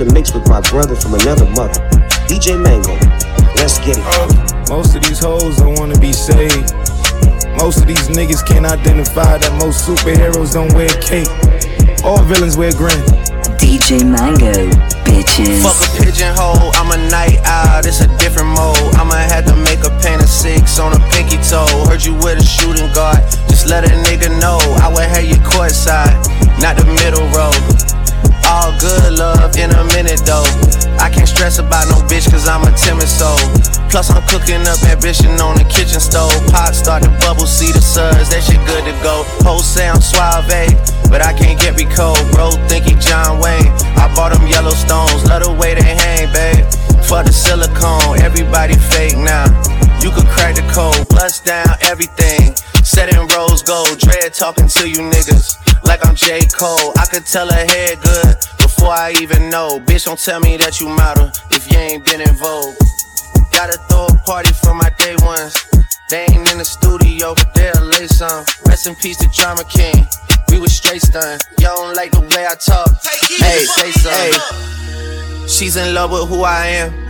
the mix with my brother from another mother, DJ Mango. Let's get it. Uh, most of these hoes don't wanna be saved. Most of these niggas can't identify that most superheroes don't wear cape. All villains wear grin. DJ Mango, bitches. Fuck a pigeonhole, I'm a night owl, it's a different mode. I'ma have to make a paint of six on a pinky toe. Heard you with a shooting guard, just let a nigga know. I would have you courtside, not the middle row. All good love in a minute though. I can't stress about no bitch cause I'm a timid soul. Plus I'm cooking up ambition on the kitchen stove. Pot start to bubble, see the suds, that shit good to go. Whole sound suave, but I can't get Rico. Bro, think he John Wayne. I bought them Yellowstones, love the way they hang, babe. Fuck the silicone, everybody fake now. You could crack the code, bust down everything. Set in rose gold, dread talking to you niggas like I'm J. Cole. I could tell her head good before I even know. Bitch, don't tell me that you model if you ain't been in vogue. Gotta throw a party for my day ones. They ain't in the studio, but they'll lay some. Rest in peace to Drama King. We was straight stunned. Y'all don't like the way I talk. Hey, say something. Hey. She's in love with who I am.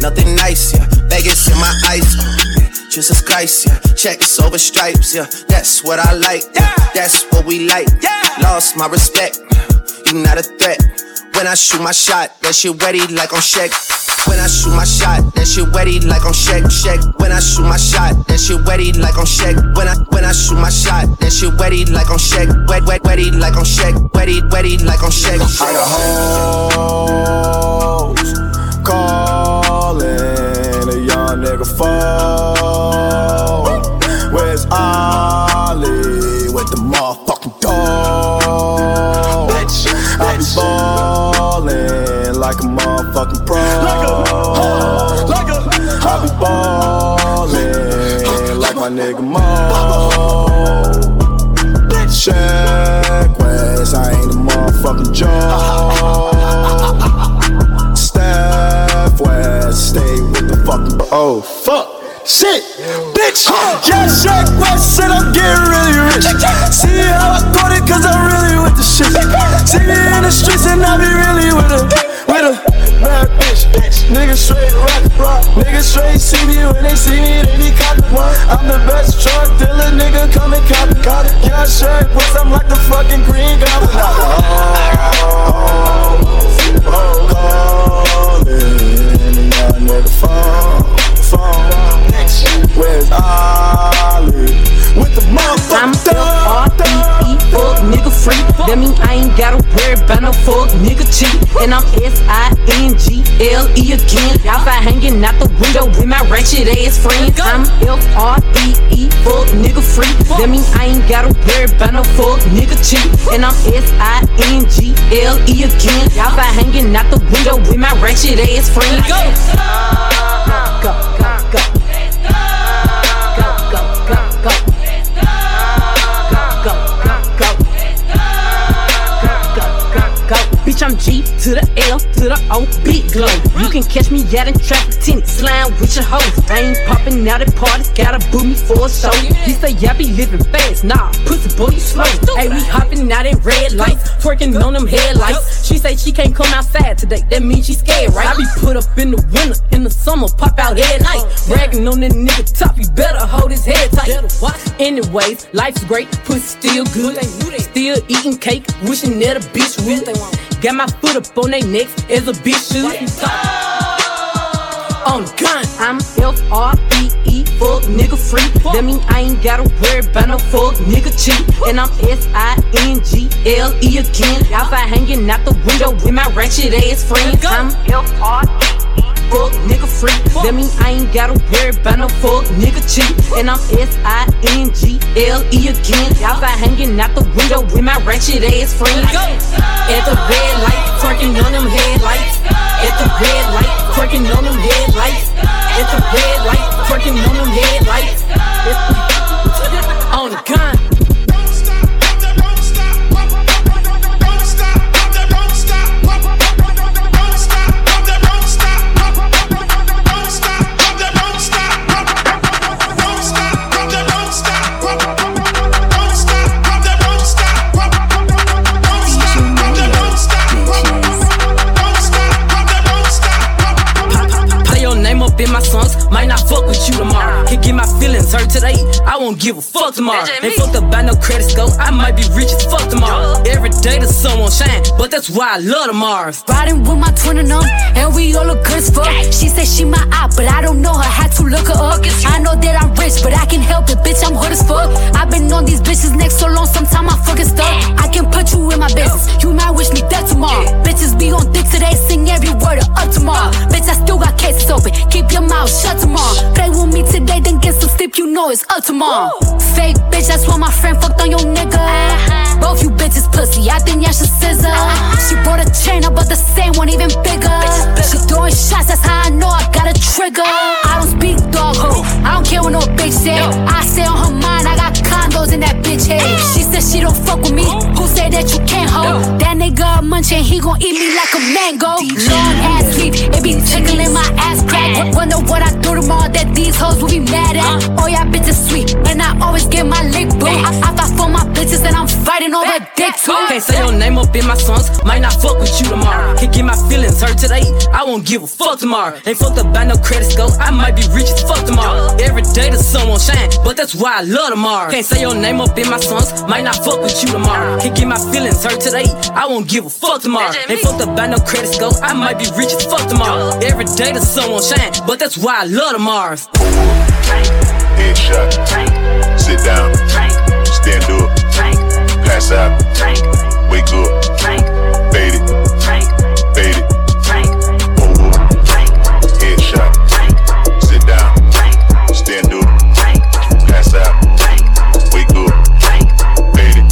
Nothing nice, yeah. Vegas in my ice, uh, Jesus Christ, yeah. Checks over stripes, yeah. That's what I like, yeah. That's what we like. Yeah. Lost my respect, you not a threat. When I shoot my shot, that shit ready like on Shaq. When I shoot my shot, that shit ready like on Shaq, Shaq. When I shoot my shot, that shit ready like on Shaq. When I when I shoot my shot, that shit ready like on Shaq, wet wet ready like on Shaq, ready ready like on Shaq. I got hoes nigga phone. Where's Ollie with the motherfucking dog? I be ballin' like a motherfucking pro. I be ballin' like my nigga Mo. Check West, I ain't a motherfucking joke. Steph West, stay with fucking. Oh fuck. Shit, bitch, yeah, Shaq West said I'm getting really rich. See how I got it, cause I'm really with the shit. See me in the streets and I be really with a, with a bad bitch. Niggas straight rock, rock. Niggas straight see me when they see me, they be copy one. I'm the best drug dealer, nigga, come and copy, copy. Yeah, Shaq West, I'm like the fucking green goblin. And I'm S-I-N-G-L-E again. Outside hanging out the window with my ratchet ass friends. I'm F-R-E-E, fuck nigga free. That mean I ain't gotta worry about no fuck nigga cheat. And I'm S-I-N-G-L-E again. Outside hanging out the window with my ratchet ass friends. Go, I'm G to the L to the O, big glow. You can catch me out in traffic, tinted, slime with your hoes. I ain't popping out at parties, gotta book me for a show. He say, yeah, I be living fast, nah, pussy boy, slow. Hey, we hopping out at red lights, twerking on them headlights. She say she can't come outside today, that means she scared, right? I be put up in the winter, in the summer, pop out at night. Bragging on that nigga top, you better hold his head tight. Anyways, life's great, pussy still good. Still eating cake, wishing that a bitch would. Got my foot up on they necks as a bitch should. On the gun, I'm F-R-E-E, fuck nigga free. That mean I ain't gotta worry about no fuck nigga cheat. And I'm S-I-N-G-L-E again. Outside hanging out the window with my ratchet ass friends. I'm F-R-E-E, fuck nigga free. That mean I ain't gotta worry about no fuck nigga cheat. And I'm S-I-N-G-L-E again. Y'all Outside hanging out the window with my ratchet ass friends. At the red light, twerking on them headlights. At the red light, twerking on them headlights. At the red light, twerking on them headlights. On the gun. I won't give a fuck tomorrow. Ain't fucked up by no credit score, I might be rich as fuck tomorrow. Every day the sun won't shine, but that's why I love tomorrow. Riding with my twin and them, and we all look good as fuck. She said she my eye, but I don't know her. Had to look her up. I know that I'm rich, but I can help it, bitch. I'm hood as fuck. I've been on these bitches next so long, sometime I fucking stuck. I can put you in my business. You might wish me dead tomorrow. Bitches be on dick today, sing every word of up tomorrow. Bitch, I still got cases open. Keep your mouth shut tomorrow. Play with me today, then get some sleep. You know it's up tomorrow. Fake bitch, that's why my friend fucked on your nigga. Both you bitches pussy, I think y'all should scissor. She bought a chain, I bought the same one, even bigger. She throwing shots, that's how I know I got a trigger. I don't speak dog ho, I don't care what no bitch say. I say on her mind, I got condos in that bitch head. She said she don't fuck with me, who said that you can't hold? Nigga a munchin', he gon' eat me like a mango. Long ass sleep, it be tickling my ass crack. Wonder what I do tomorrow that these hoes will be mad at. Oh, y'all bitches sweet, and I always get my lick boo. I, I bitches, and I'm fighting over dick too. Can't say your name up in my songs, might not fuck with you tomorrow. Can't get my feelings hurt today, I won't give a fuck tomorrow. Ain't fucked up by no credit score, I might be rich as fuck tomorrow. Every day the sun won't shine, but that's why I love tomorrow. Can't say your name up in my songs, might not fuck with you tomorrow. Can't get my feelings hurt today, I won't give a fuck tomorrow. Ain't fucked up by no credit score, I might be rich as fuck tomorrow. Every day the sun won't shine, but that's why I love tomorrow. Headshot. Sit down. Stand up. Pass out. Wake up. Fade it. Fade it. Pull up. Headshot. Sit down. Stand up. Pass out. Wake up. Fade it.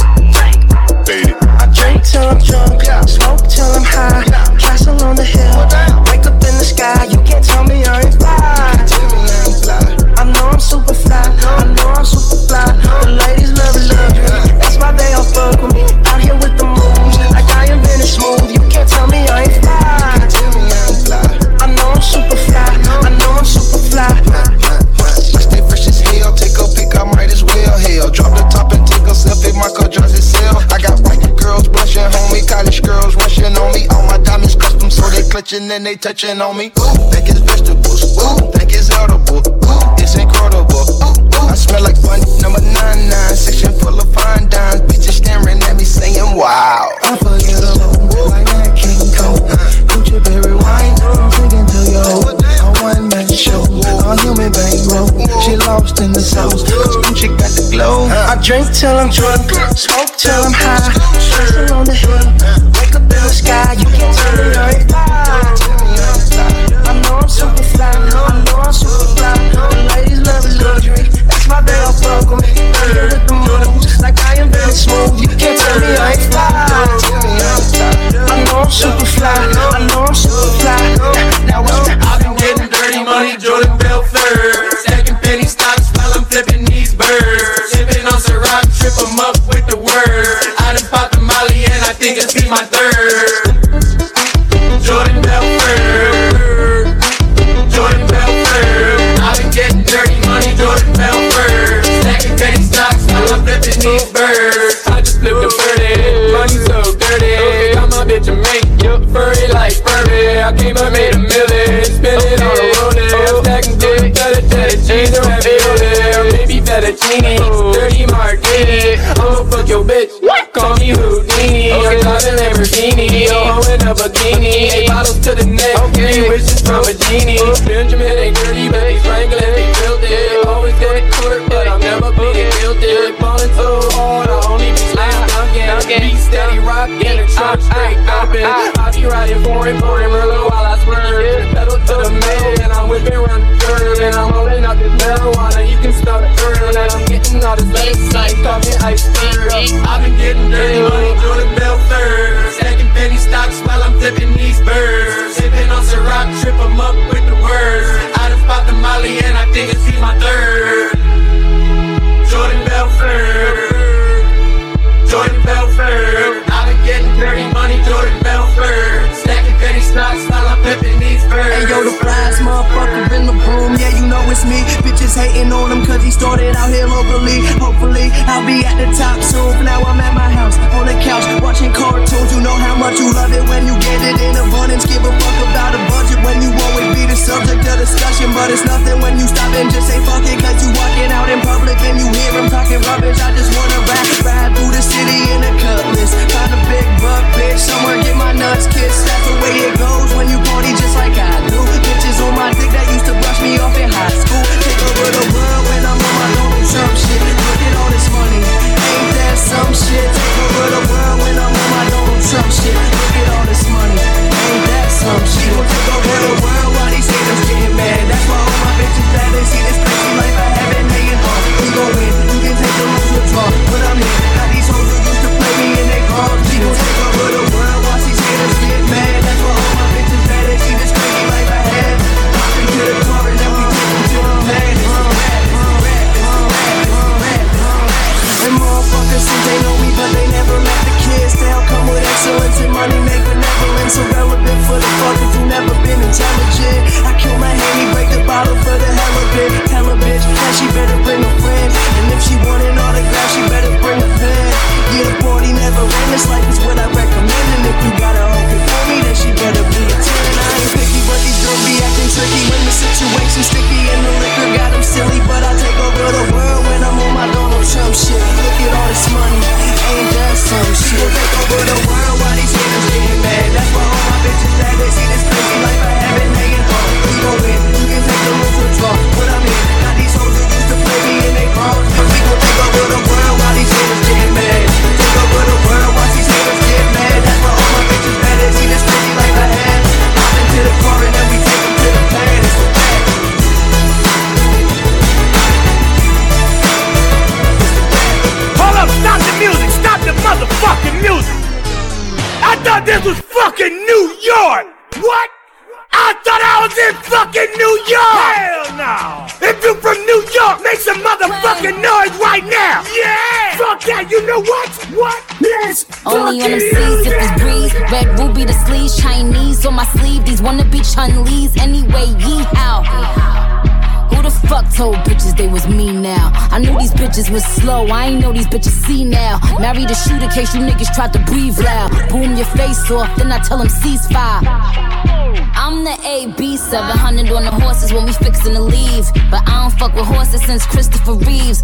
Fade it. I drink till I'm drunk, smoke till I'm high. Castle on the hill, wake up in the sky. You can't tell me I ain't fly. I know I'm super fly. I know I'm super fly. The ladies love it, love it. Fuck with me. Out here with the moves, like I invented smooth. Clutching and they touching on me. Ooh, think it's vegetables, ooh, think it's edible, ooh, it's incredible. Ooh, ooh, I smell like fun, number nine nine, section full of fine dimes. Bitches staring at me saying, wow. Unforgettable, like that King Cole. Gucci berry wine, I'm drinking to yo. Show, a human bankroll. She lost in the sauce, Gucci got the glow. I drink till I'm drunk, smoke till I'm high. Stressing on the hill, wake up in the sky. You can't tell me I ain't fly. I know I'm super fly, I know I'm super fly. The ladies love luxury, that's. I'm the moves, like I am smooth. You can't me I know I'm super fly. I know I'm super fly. Now And I it's be my third. Jordan Belfort. Jordan Belfort. I've been getting dirty money, Jordan Belfort. Stacking penny stocks while I'm flipping these birds. I just flipped a birdie, money so dirty. Got my bitch a yup, furry like Furby. I came up, made a million, spend it on a rollie. I'm stacking dick, got a fettuccine, ravioli, or maybe fettuccine. 30 martini, I'ma fuck your bitch. What? Call me driving Lamborghini. Yo, in a bikini. Eight bottles to the neck. Okay. Three wishes from a genie. Benjamin ain't dirty, but he's strangling. They filthy. Always go to court, but I'm never be guilty. Ballin' so hard, I'll only be slam. Be steady rockin', the trunk straight thumping. I be riding foreign, pouring Merlot while I swerve. Pedal to the metal, and I'm whipping around the curve. And I'm rollin' up this marijuana, you can smell the curve. And I'm getting all this late night, talking ice third. I've been getting dirty money flipping these birds. Sipping on Ciroc, trip 'em up with the words. I done popped the Molly and I think it's my third. Jordan Belfort. Jordan Belfort. Getting dirty money, Jordan Belfort. Stacking penny stocks while I'm flipping these birds. Hey yo, the flies motherfucker in the room, yeah, you know it's me. Bitches hating on him cause he started out here locally. Hopefully, I'll be at the top soon. For now, I'm at my house, on the couch, watching cartoons. You know how much you love it when you get it in abundance. Give a fuck about a budget when you always be the subject of discussion. But it's nothing when you stop and just say fuck it cause you walking out in public and you hear him talking rubbish. I just wanna rap, ride through the city in a cutlass. Big buck, bitch, somewhere get my nuts kissed. That's the way it goes when you party just like I do. Bitches on my dick that used to brush me off in high school. Take over the world when I'm on my Donald Trump shit. Look at all this money, ain't that some shit? Take over the world when I'm on my Donald Trump shit. Look at all this money, ain't that some shit? Gon' take over the world while these haters getting mad. That's why all my bitches bad. They see this crazy life I have been hanging on. We gon' win, you can take the lose or draw, but I'm here. Now these hoes who used to play me in Since they know we believe come with excellence and money make benevolence irrelevant for the fuckers who never been intelligent. I kill my handy, break the bottle for the hell of it. Tell a bitch that she better bring a friend, and if she want an autograph, she better bring a pen. Yeah, the party never end. This life is what I recommend, and if you got a hope for me, then she better be a ten. I ain't picky, but these girls be acting tricky when the situation's sticky and the liquor got them silly. But I take over the world when I'm on my Donald Trump shit. Look at all this money, ain't that some shit? Take over the world while these haters mad. That's why all my bitches see this crazy life I have been gon' win, can take the I'm in, these hoes used to play me they. We gon' take over the world while these haters mad. Take over the world while these haters mad. That's why all my bitches see this crazy life I have. Into the car and then we to the. It's. Hold up, stop the music, stop the motherfucking music. I thought this was fucking New York. What? I thought I was in fucking New York. Hell no. If you from New York, make some motherfucking noise right now. Yeah. Fuck that. You know what? What? Yes. Only on them fucking seas if it's breeze. Red ruby the sleeves, Chinese on my sleeve. These wanna be Chun-Li's anyway. Yee how? Who the fuck told bitches they was me now? I knew these bitches was slow. I ain't know these bitches see now. Married a shooter case you niggas tried to breathe loud. Boom your face off, then I tell them ceasefire. I'm the AB 700 on the horses when we fixin' to leave. But I don't fuck with horses since Christopher Reeves.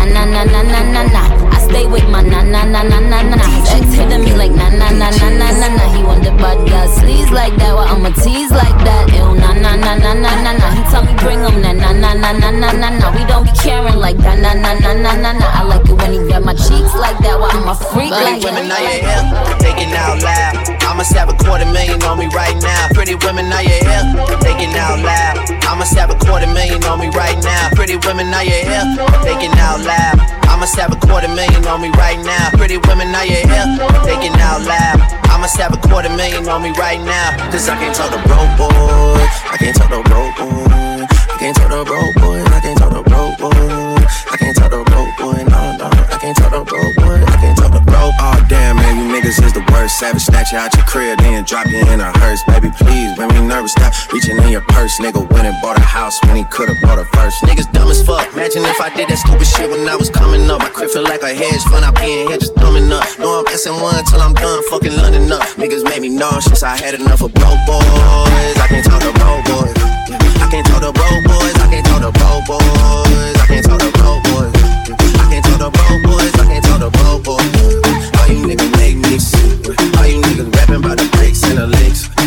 na na na na na na na. I stay with my na na na na na na. Ex hitting me like na na na na na na na. He want the bad girl sleaze like that. Well I'ma tease like that. Ew na na na na na na na. He tell me bring him na na na na na na na na. We don't be caring like that na na na na na na. I like it when he grab my cheeks like that. Well I'm a freak like Pretty women, now that. thinking out loud. I'ma have a quarter million on me right now. Pretty women, now you're here, thinking out loud. I'ma have a quarter million on me right now. Pretty women, now you're here, thinking out loud. I'ma have a quarter million on me right now. Pretty women, now you're here, thinking out loud. I'ma have a quarter million on me right now. Cause I can't talk to broke boy. I can't talk to broke boy. I can't talk to broke boy. I can't talk to broke boy. I can't talk to This is the worst. Savage snatch you out your crib, then drop you in a hearse. Baby, please, when me nervous, stop reaching in your purse. Nigga went and bought a house when he could've bought a first. Niggas dumb as fuck. Imagine if I did that stupid shit when I was coming up. I crib feel like a hedge fund. I be in here just thumbing up. No, I'm S1 till I'm done fucking London up. Niggas made me nauseous. I had enough of broke boys. I can't talk to broke boys. I can't talk to broke boys. I can't talk to broke boys. I can't talk to broke boys. I can't talk to broke boys. I can't talk to broke boys you niggas make me super. All you niggas rapping about the bricks and the links.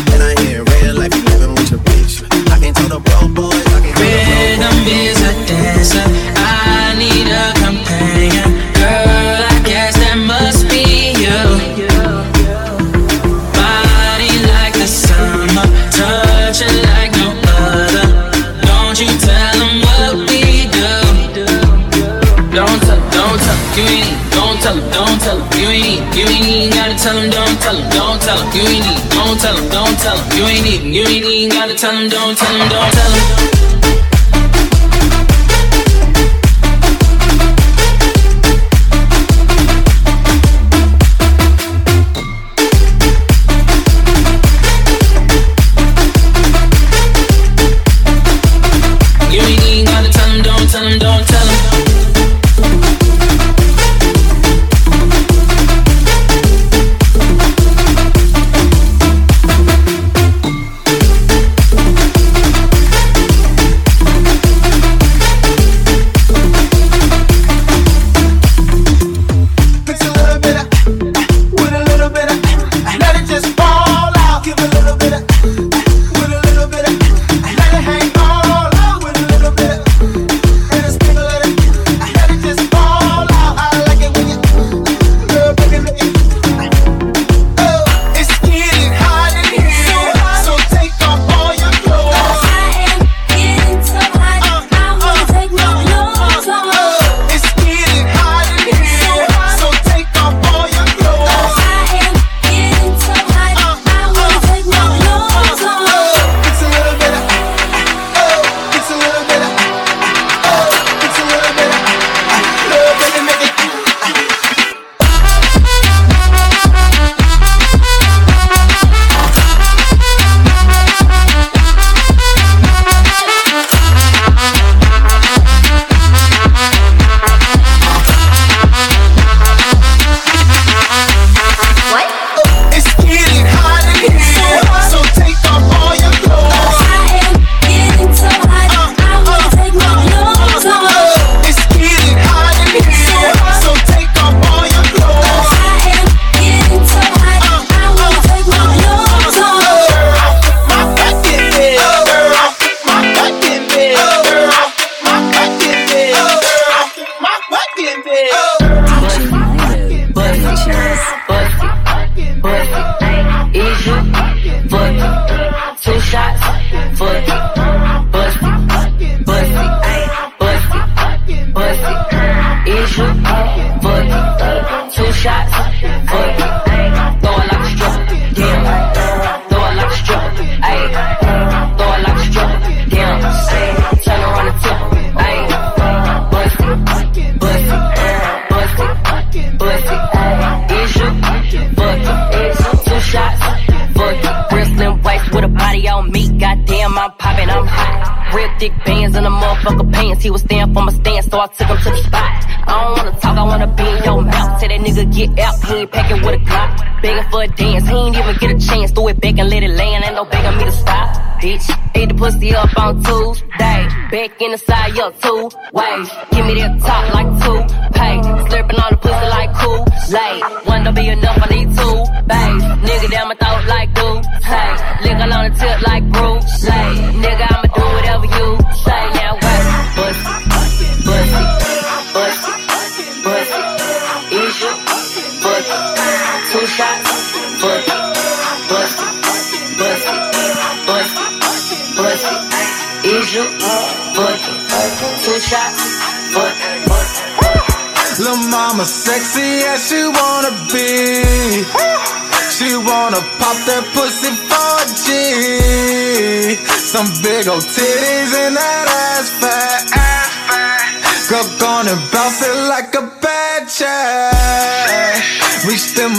Tell him, don't tell him, don't tell him. You ain't even, don't tell him, don't tell him. You ain't even, you ain't even gotta tell him, don't tell him, don't tell him.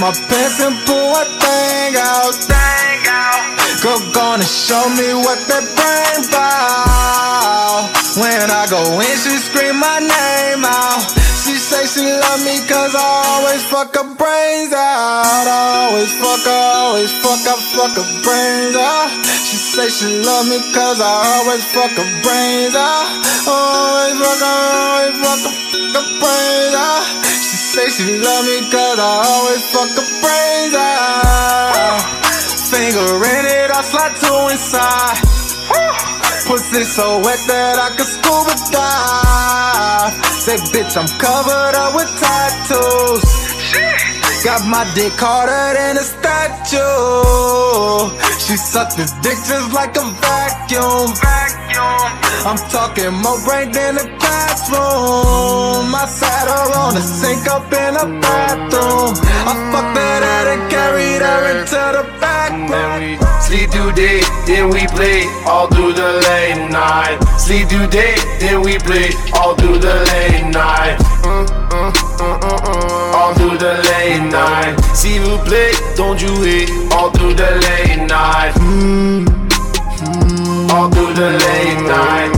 And pull a thing out. Thing out. Go gonna show me what that brain about. When I go in, she scream my name out. She say she love me cause I always fuck her brains out. I always fuck her, always fuck her, fuck her brains out. She say she love me cause I always fuck her brains out. Always fuck her, always fuck her, fuck her brains out say she love me cause I always fuck her brains out. Finger in it, I slide to inside. Pussy so wet that I could scuba dive. Say, bitch, I'm covered up with tattoos. Got my dick harder than a statue. She sucked this dick just like a vacuum. vacuum. I'm talking more brain than a classroom. I sat her on the sink up in the bathroom. I fucked that out and carried her into the back room. Sleep through day, then we play all through the late night. Sleep through day, then we play all through the late night. Mm mm mm, mm, mm, mm, all through the late night. See you play, don't you hate all through the late night. All through the late night.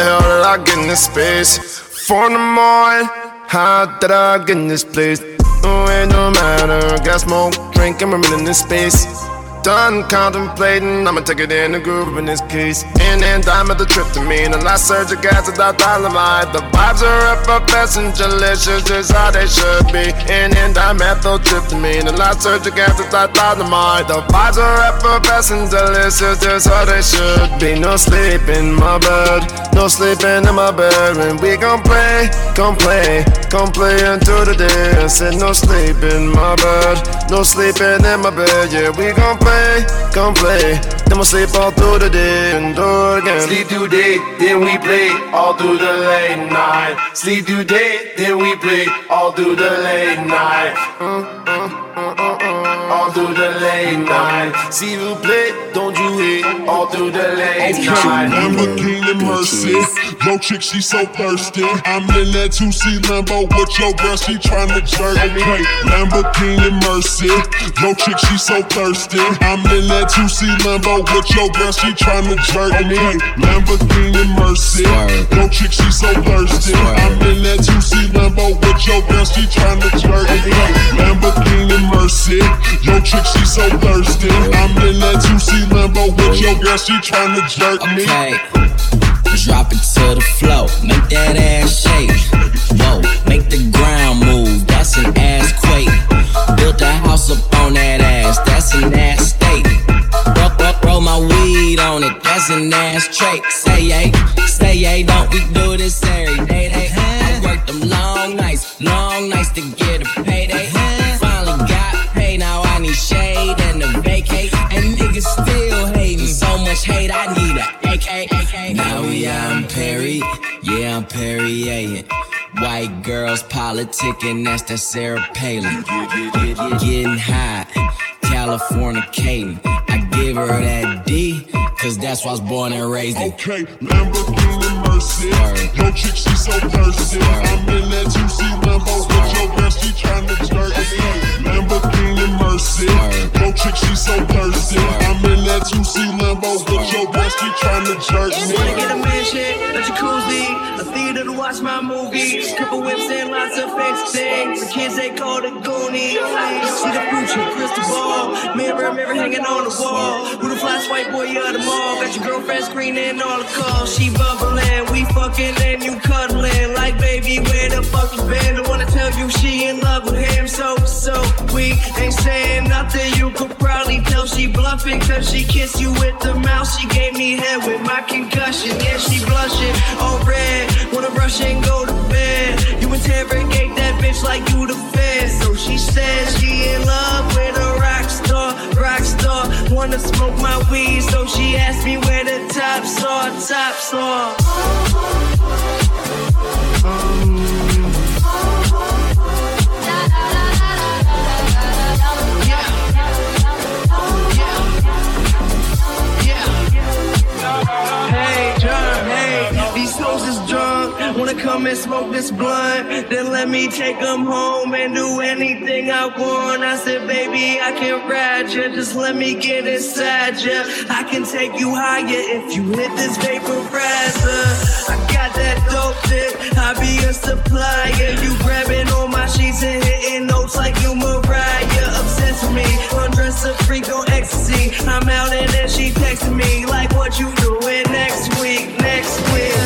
Hell I get in this space? Four in the morning. How did I get in this place? Oh, it don't matter. Got smoke, drink, and we're in this space. Done contemplating, I'ma take it in the groove in this case. N,N-dimethyltryptamine, the last surge of gas without dynamite. The vibes are effervescent, delicious, just how they should be. N,N-dimethyltryptamine, the last surge of gas without dynamite. The vibes are effervescent, delicious, just how they should be. No sleep in my bed, no sleeping in my bed. And we gon' play, gon' play, gon' play until the day. I said no sleep in my bed, no sleeping in my bed. Yeah, we gon' play play, come play. Then we'll sleep all through the day and do it again. Sleep through day, then we play all through the late night. Sleep through day, then we play all through the late night. Uh, uh, uh, all through the late night. See you play, don't you hate all through the late night. I'm looking Lamborghini Mercy, yo chick she so thirsty. I'm in that 2C Lambo with your girl, she tryna jerk me. Lamborghini Mercy, yo chick she so thirsty. I'm in that 2C Lambo with your girl, she tryna jerk me. Lamborghini Mercy, yo chick she so thirsty. I'm in that 2C Lambo with your girl, she tryna jerk me. Lamborghini Mercy, yo chick she so thirsty. I'm in that 2C Lambo with your girl, she tryna jerk me. Okay. Drop it to the flow, make that ass shake. Whoa, make the ground move, that's an ass an ass trait. Say yay, say yay, don't we do this every day? They, I work them long nights, long nights to get a payday. Finally got paid, now I need shade and a vacate. And niggas still hating, so much hate, I need a AK. Now we out in Perry, yeah, I'm Perry White girls politicking, that's that Sarah Palin. Getting high, Californicating. I give her that D, cause that's why I was born and raised in. Okay, Lamborghini Mercy. Yo chick she so thirsty. I'm in that 2C Lambo with your girl, she tryna jerk me. Lamborghini Mercy. Yo chick she so thirsty. I'm in that 2C Lambo with your girl, she tryna jerk me. Wanna get a mansion, a jacuzzi, a theater to watch my movies, couple whips and lots of fancy things. The kids they call the Goonies. See the future, crystal ball, mirror, mirror hanging on the wall. Who the flash white boy of the mall? Got your girlfriend screening all the calls. She bubbling, we fucking and you cuddling like baby. Where the fuck you been? I wanna tell you she in love with him, so so weak. Ain't saying nothing. You could probably tell she bluffing, cause she kissed you with the mouth. She gave me head with my concussion. Yeah, she blushing, all red. Wanna rush and go to bed. You interrogate that bitch like you the fed. So she says she in love with a rock star, rock star. Wanna smoke my weed, so she asked me where the tops are, tops are. Hey, Wanna come and smoke this blunt? Then let me take them home and do anything I want. I said, baby, I can ride ya. Just let me get inside ya. I can take you higher if you hit this vaporizer. I got that dope dick. I be a supplier. You grabbing on my sheets and hitting notes like you Mariah. Obsessed with me. Undress a freak on ecstasy. I'm out and then she texting me like, what you doing next week? Next week.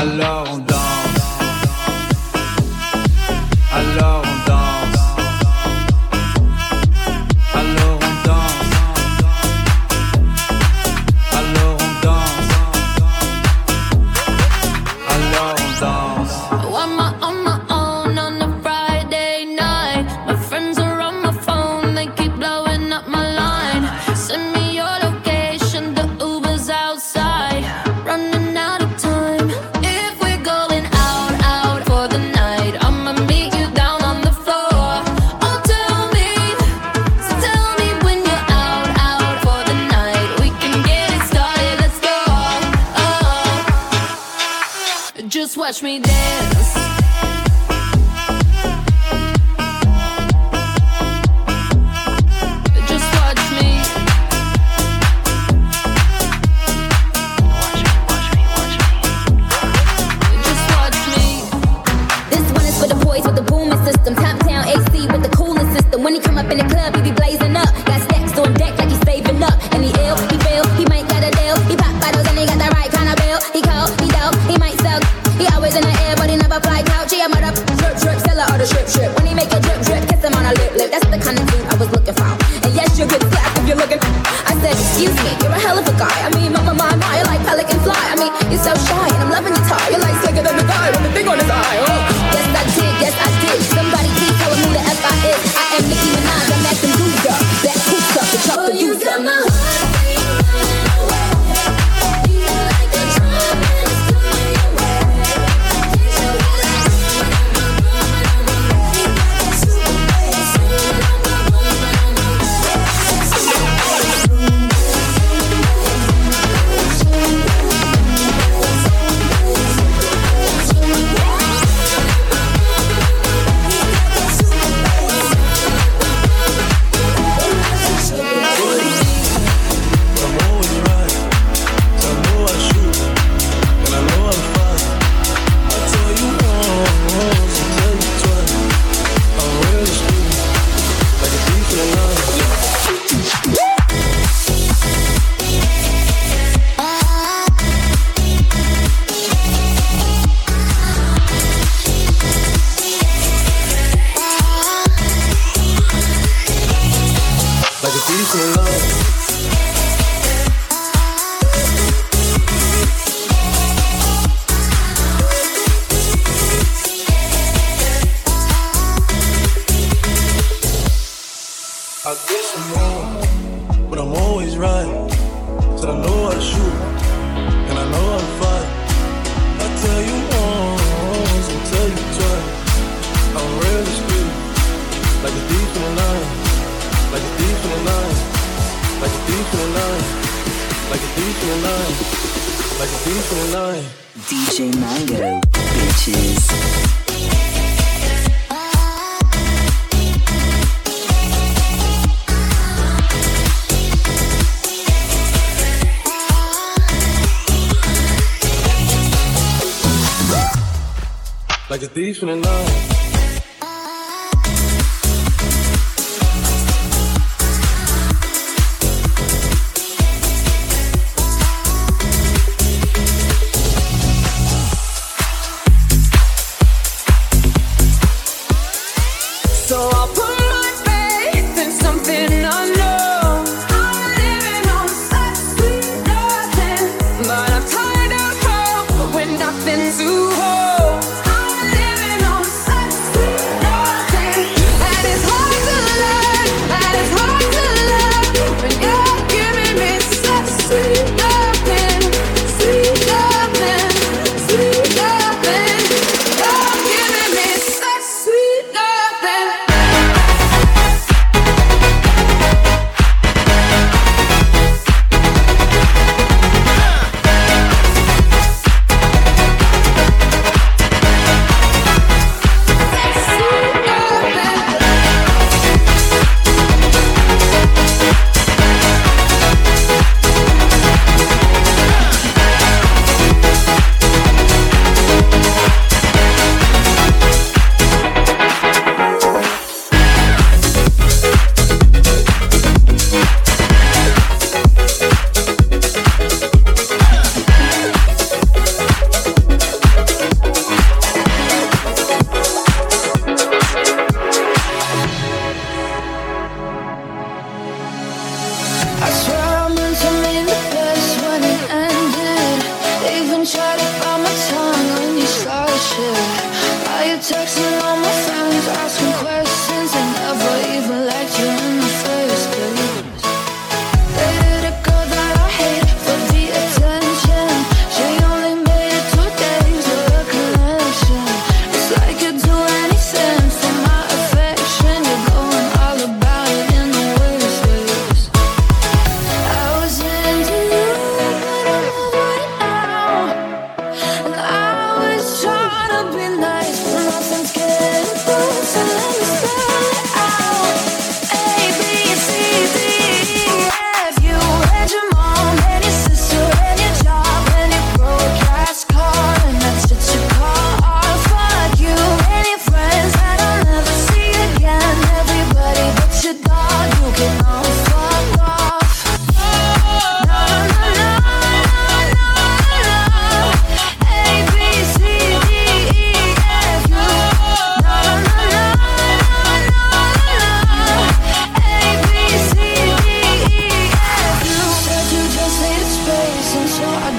Alors thief in the night. Like a thief in the night. Like a thief in the night. DJ Mango, bitches. Like a thief in the night.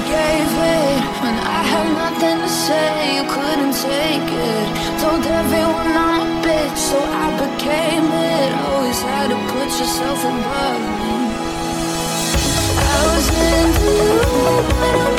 gave it when I had nothing to say. You couldn't take it. Told everyone I'm a bitch, so I became it. Always had to put yourself above me. I was into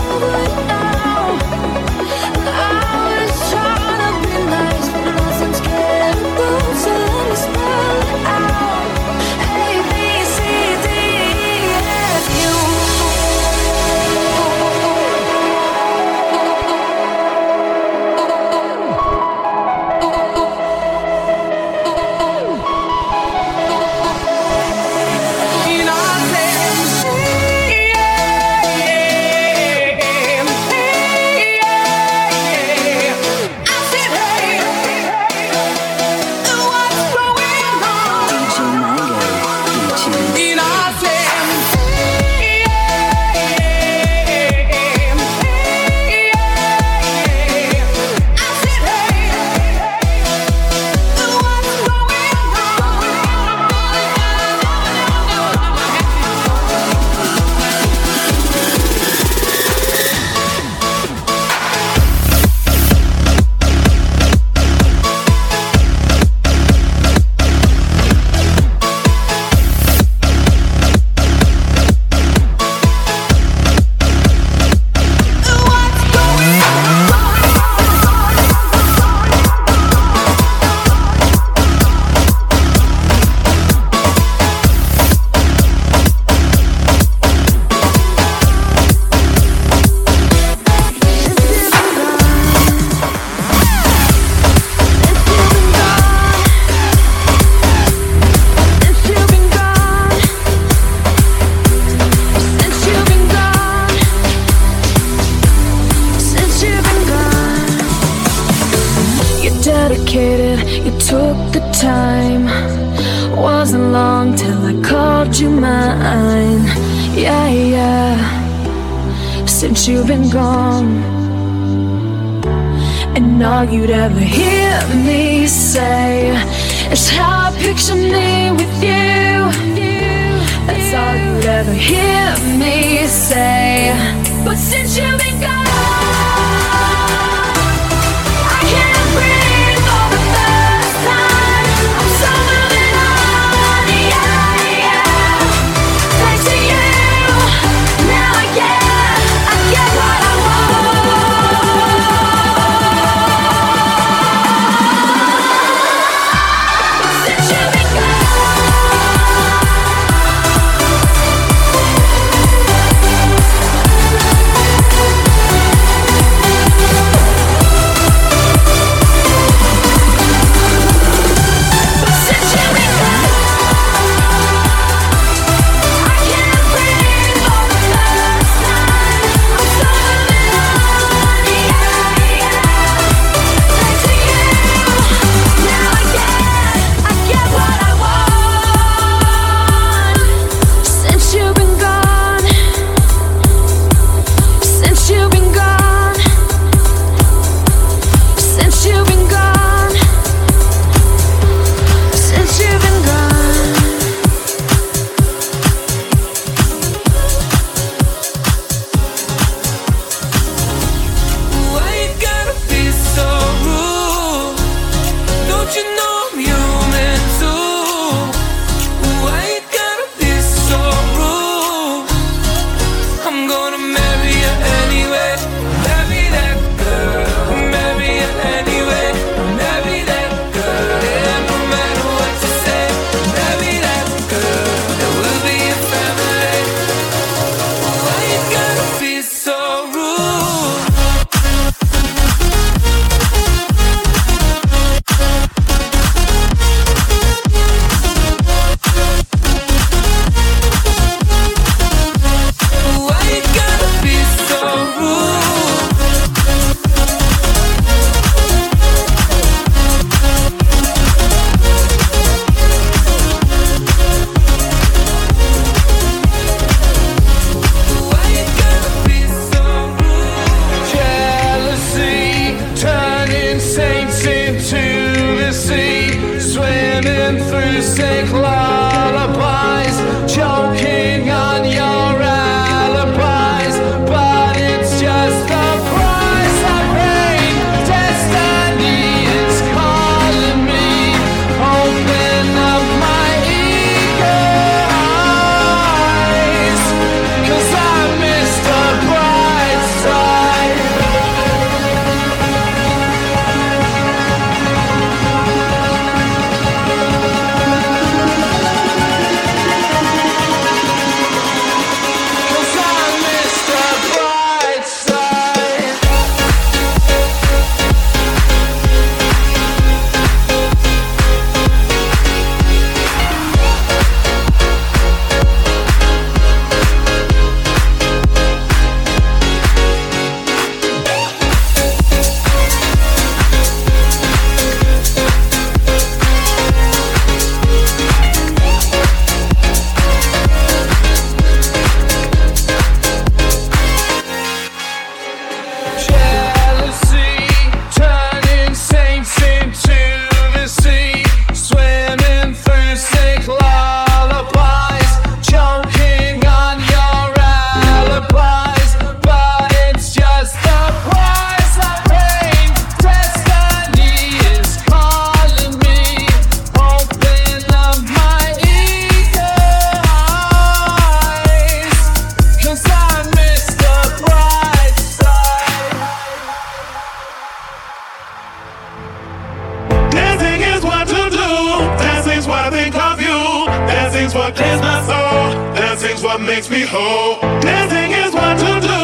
what clears my soul. Dancing's what makes me whole. Dancing is what to do.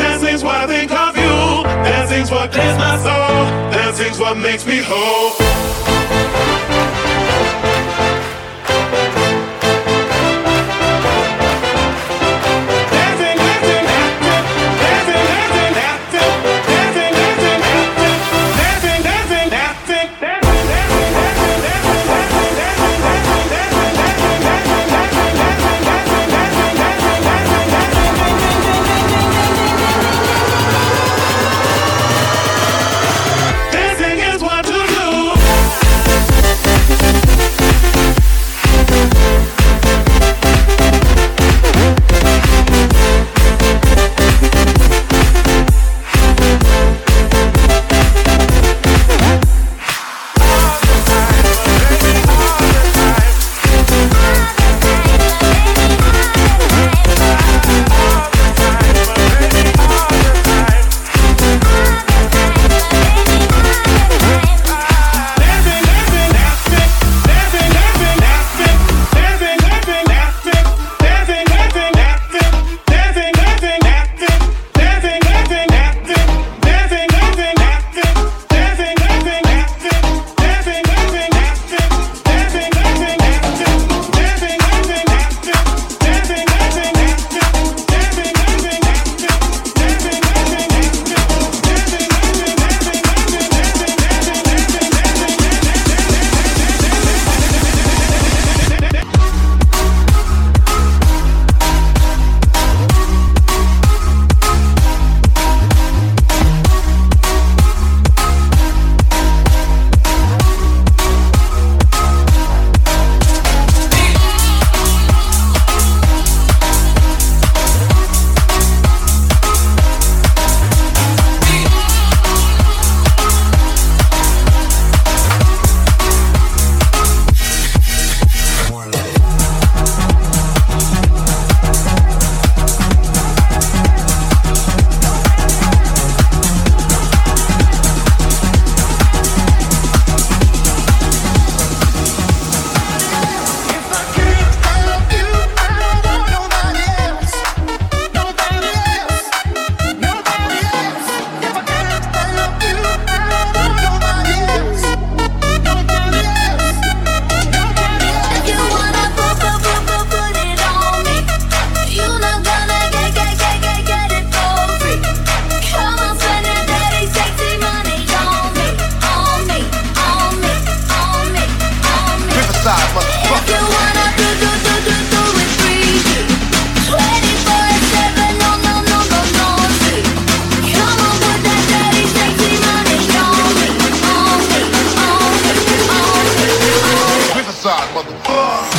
Dancing's what I think of you. Dancing's what clears my soul. Dancing's what makes me whole. side, motherfucker.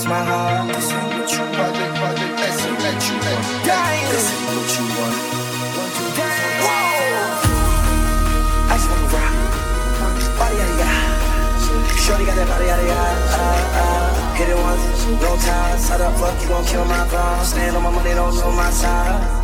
cross my heart. This ain't what you want. This ain't what you want. This ain't what you want. I just wanna rock. Body yada yada. Shorty got that body yada yada. Uh, uh. Hit it once, no time. Side up, fuck you, won't kill my vibe. Stand on my money, don't lose my side.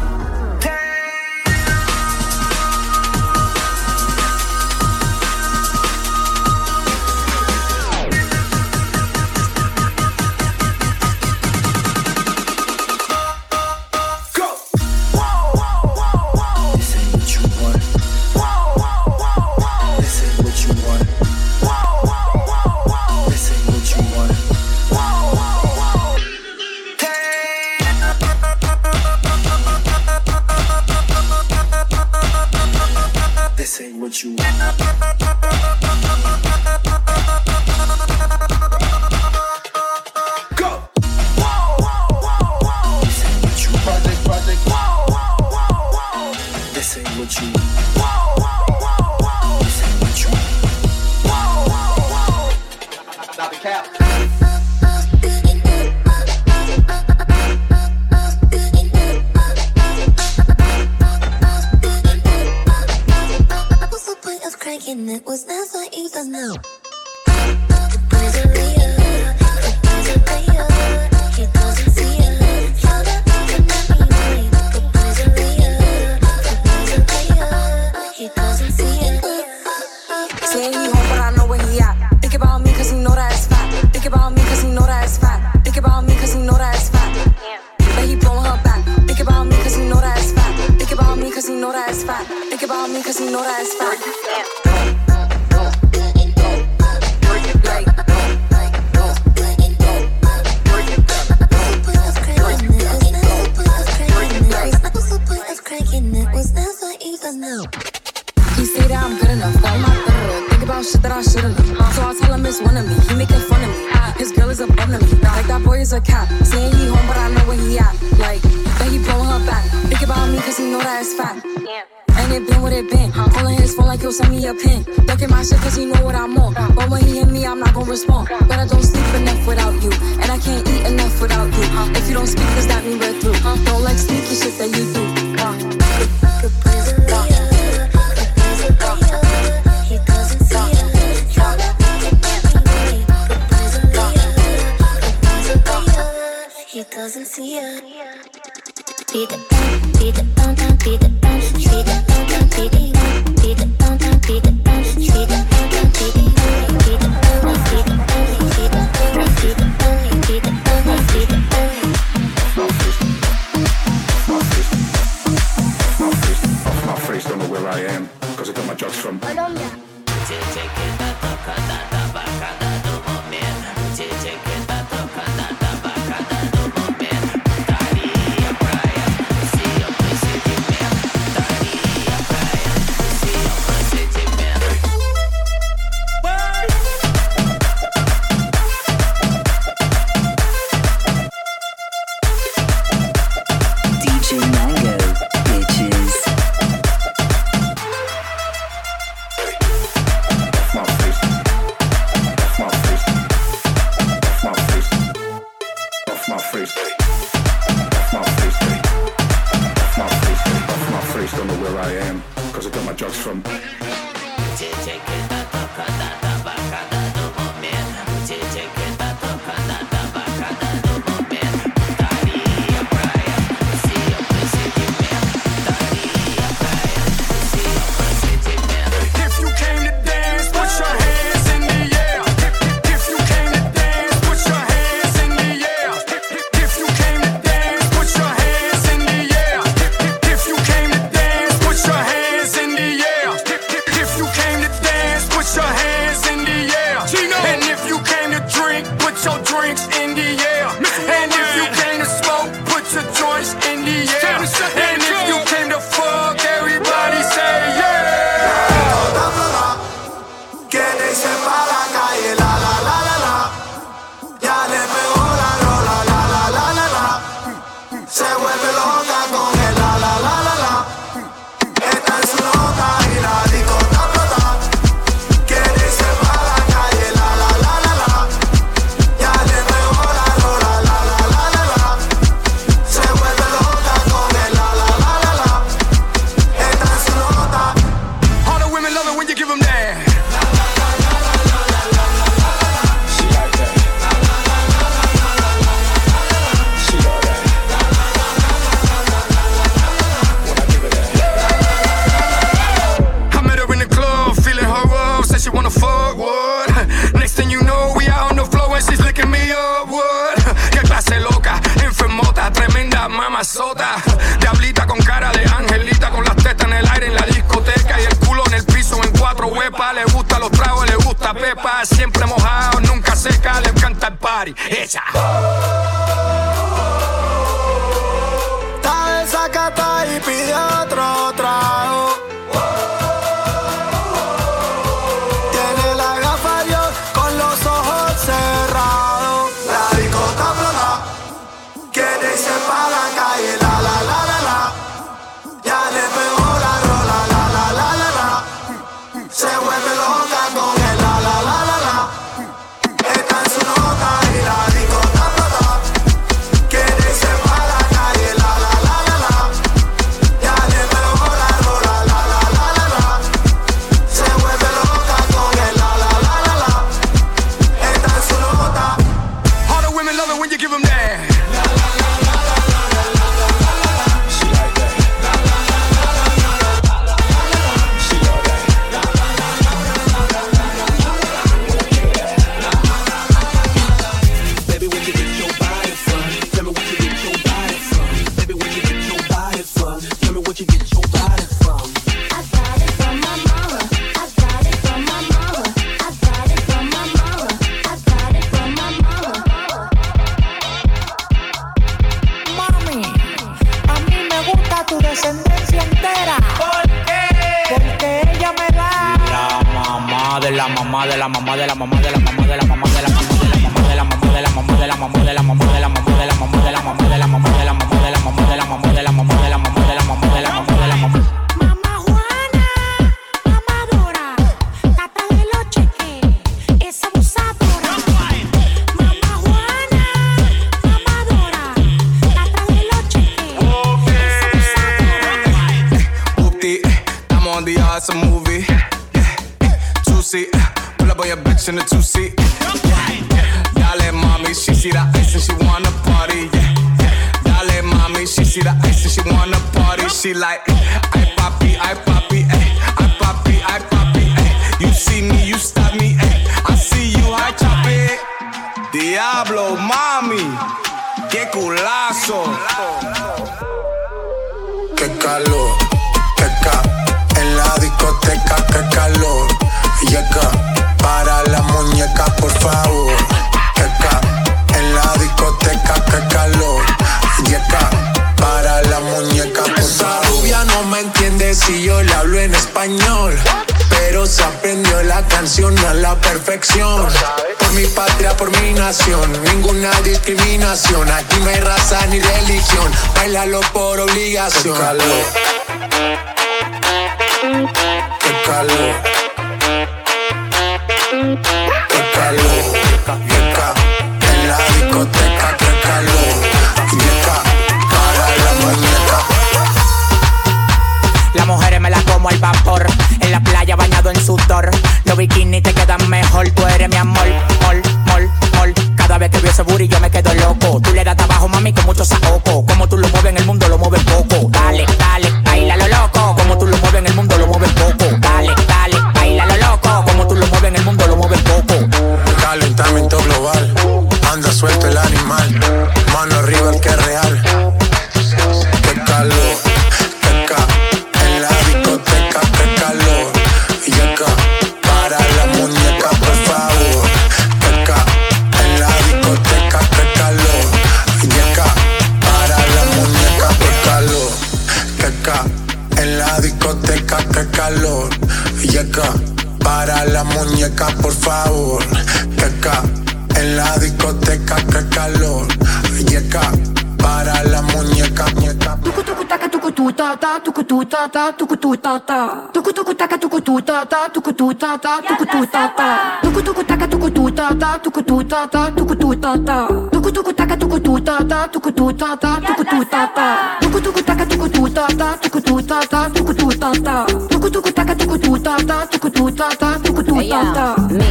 tuku ta ta tuku tu ta ta tuku tu ta ta tuku tuku taka tuku tu ta ta tuku tu ta ta tuku tu ta ta tuku tuku taka tuku tu ta ta tuku tu ta ta tuku tu ta ta tuku tuku taka tuku tu ta ta tuku tu ta ta tuku tu ta ta tuku tuku taka tuku tu ta ta tuku tu ta ta tuku tu ta ta tuku tuku taka tuku tu ta ta tuku tu ta ta tuku tu ta ta me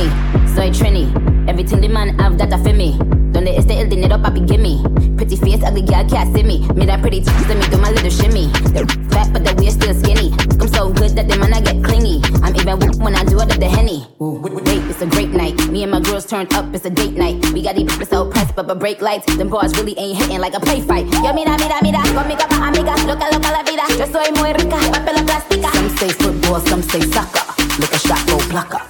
soy Trini everything the man have that I feel me donde esté el dinero papi give me Pretty face, ugly girl, can't see me. Me that pretty touch to me, do my little shimmy. They're fat, but the way still skinny. I'm so good that the man I get clingy. I'm even whoop when I do it at the henny. Wait, it's a great night. Me and my girls turned up, it's a date night. We got these people so pressed, but but break lights. Them bars really ain't hitting like a play fight. Yo, mira, mira, mira, conmigo pa' amiga, loca, loca la vida. Yo soy muy rica, papel plástica. Some say football, some say soccer. Look a shot, go plucker.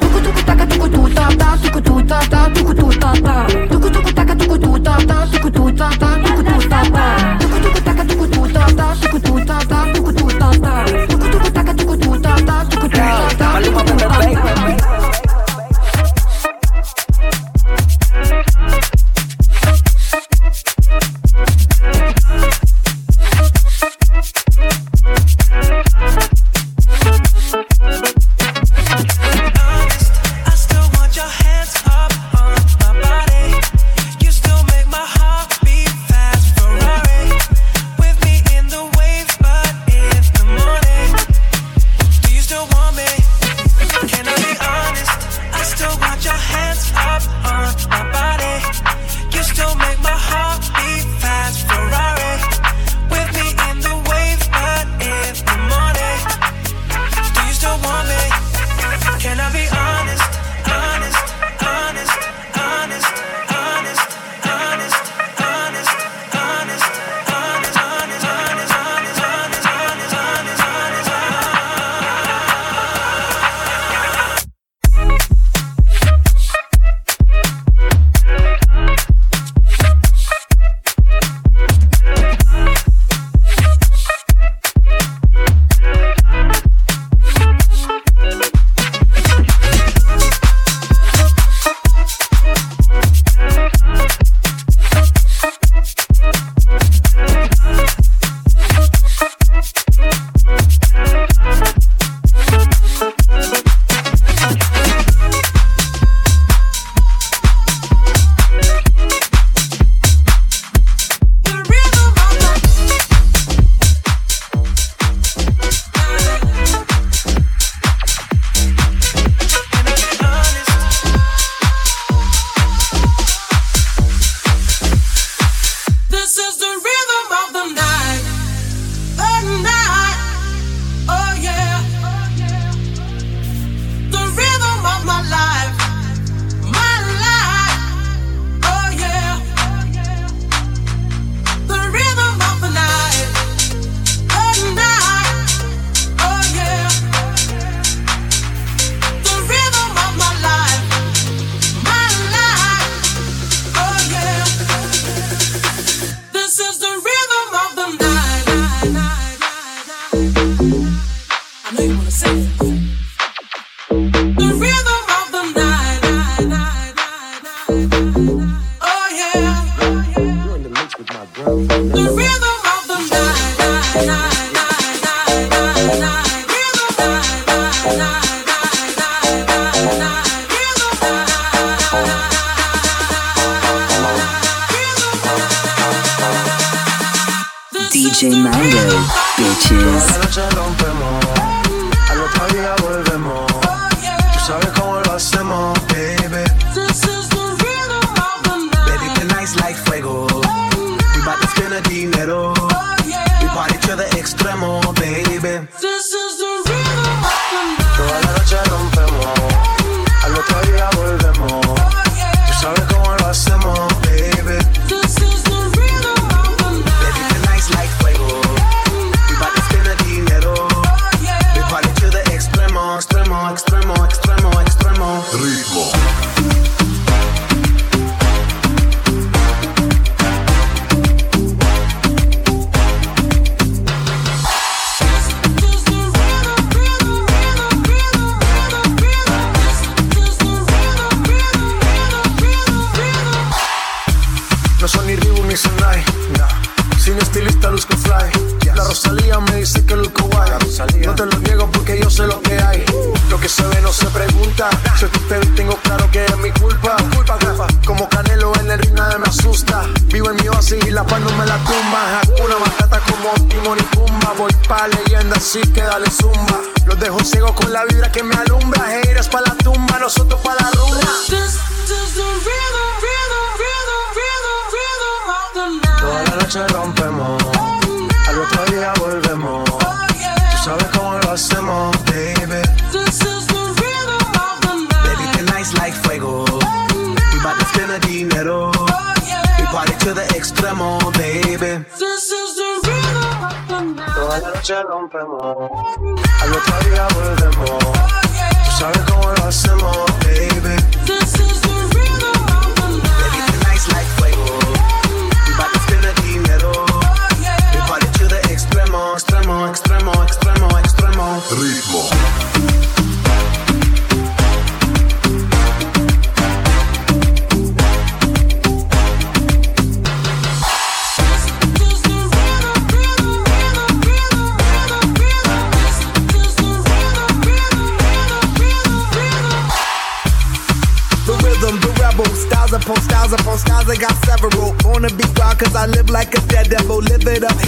Tuku tuku taka tuku tu ta ta tuku tu ta ta tuku tu ta ta.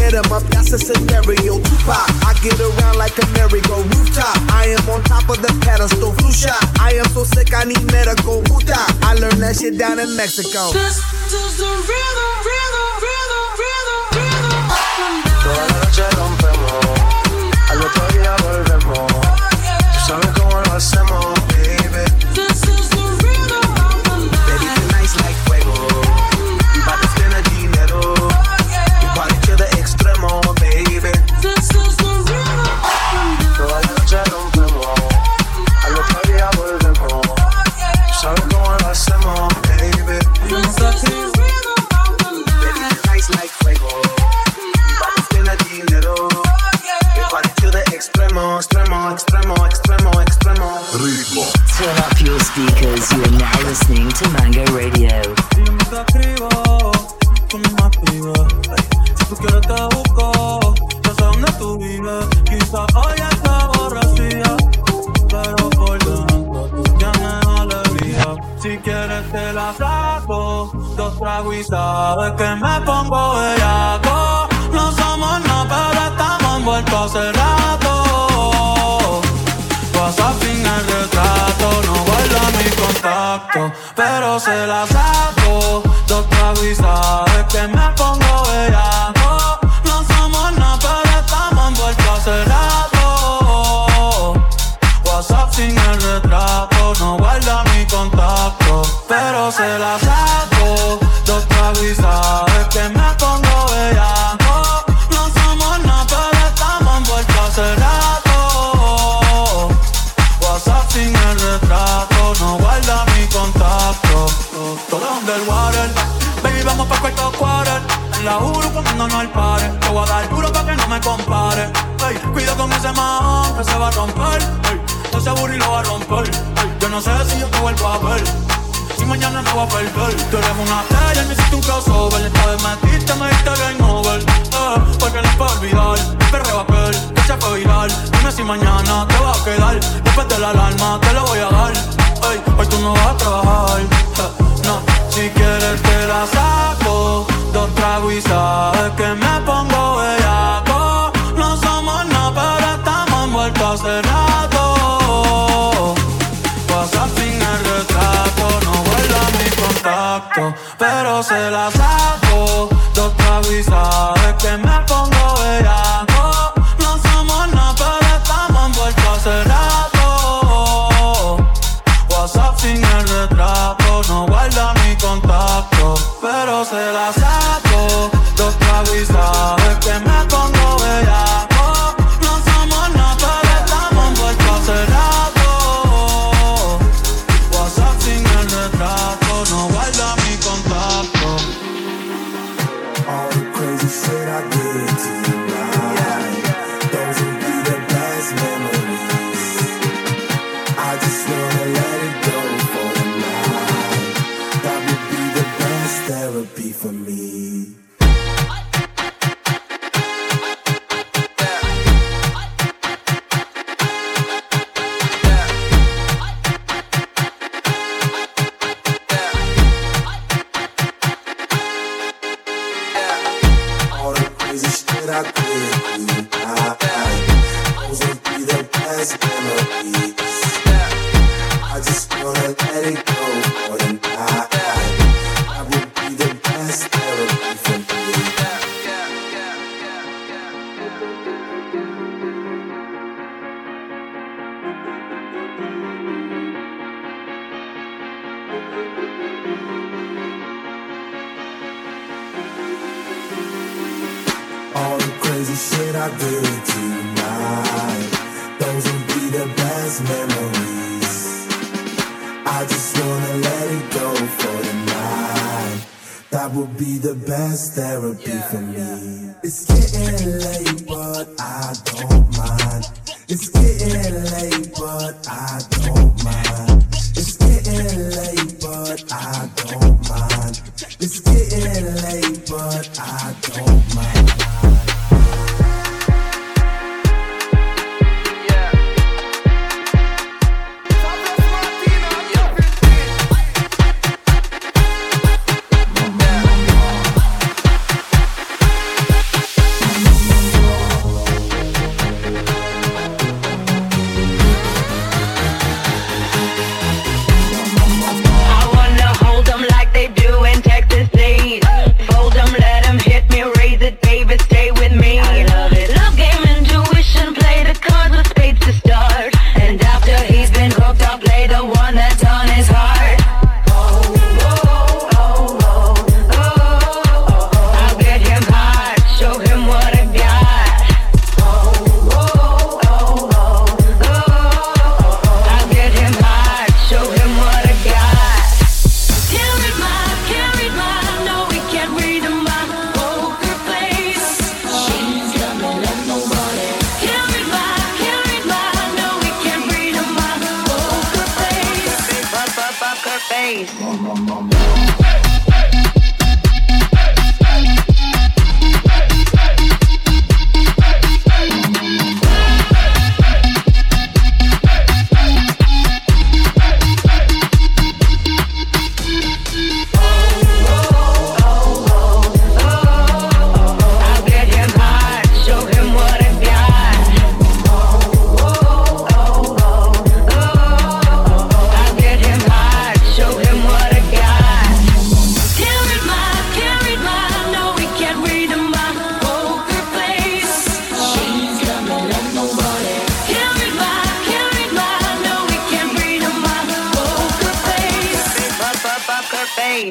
hit him up, that's a scenario. Tupac, I get around like a merry-go rooftop. I am on top of the pedestal, flu shot. I am so sick, I need medical. Puta, I learned that shit down in Mexico. This is the rhythm, rhythm, rhythm, rhythm, rhythm.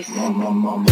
Poker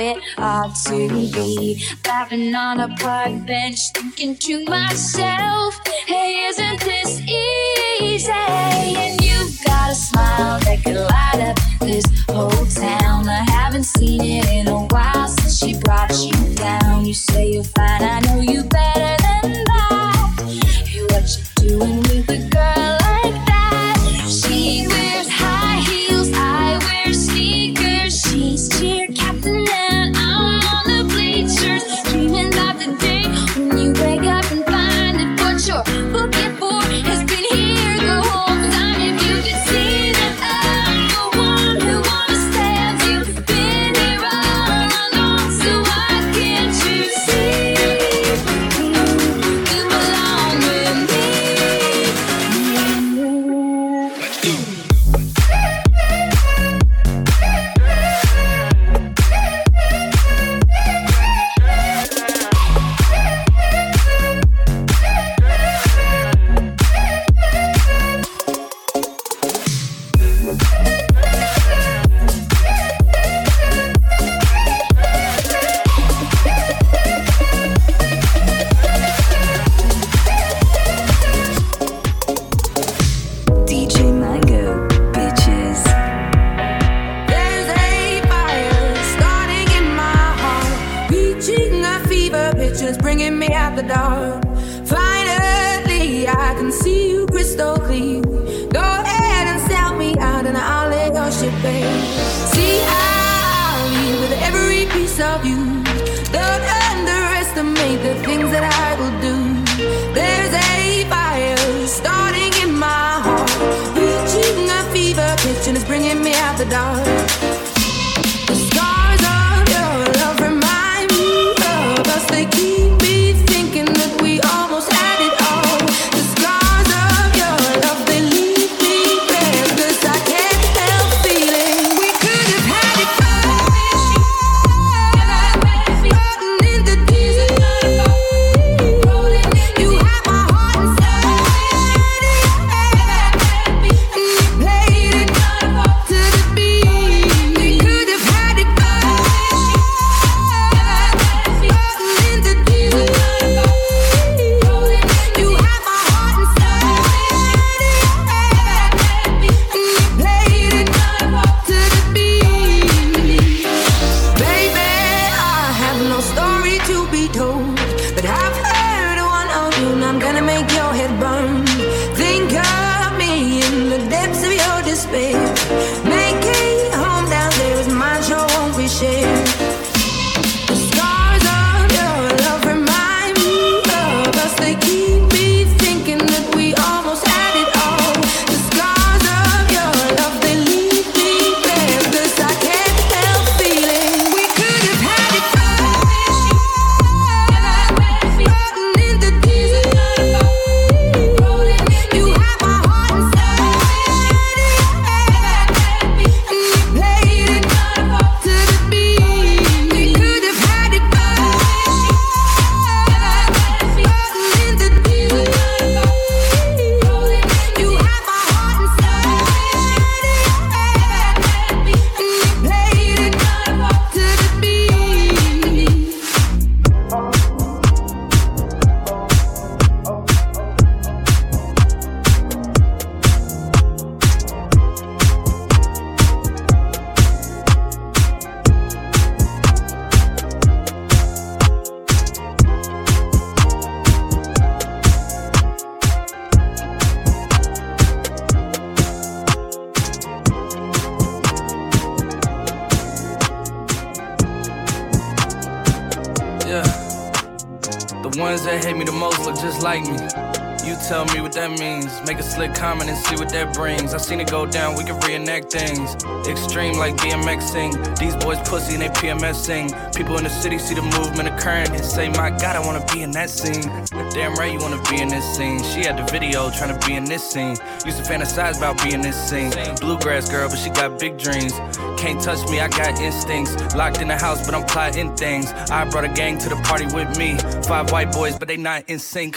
it ought to be. Laughing on a park bench, thinking to myself. City see the movement occurring and say, My God, I wanna be in that scene. Damn right, you wanna be in this scene. She had the video trying to be in this scene. Used to fantasize about being in this scene. Bluegrass girl, but she got big dreams. Can't touch me, I got instincts. Locked in the house, but I'm plotting things. I brought a gang to the party with me. Five white boys, but they not in sync.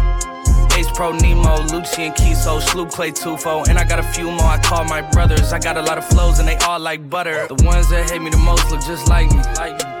Pro Nemo, Lucian Kiso, Sloop Clay Tufo, and I got a few more I call my brothers. I got a lot of flows and they all like butter. The ones that hate me the most look just like me. You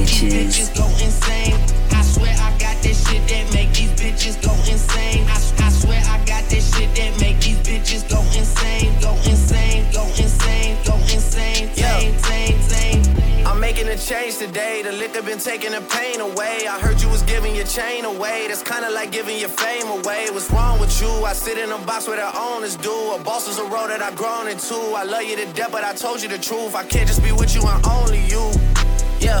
Bitches. go insane. I swear I got this shit that make these bitches go insane. I, I swear I got this shit that make these bitches go insane, go insane, go insane, go insane, insane, insane, insane. I'm making a change today. The liquor been taking the pain away. I heard you was giving your chain away. That's kinda like giving your fame away. What's wrong with you? I sit in a box where the owners do. A boss is a road that I've grown into. I love you to death, but I told you the truth. I can't just be with you and only you. Yeah,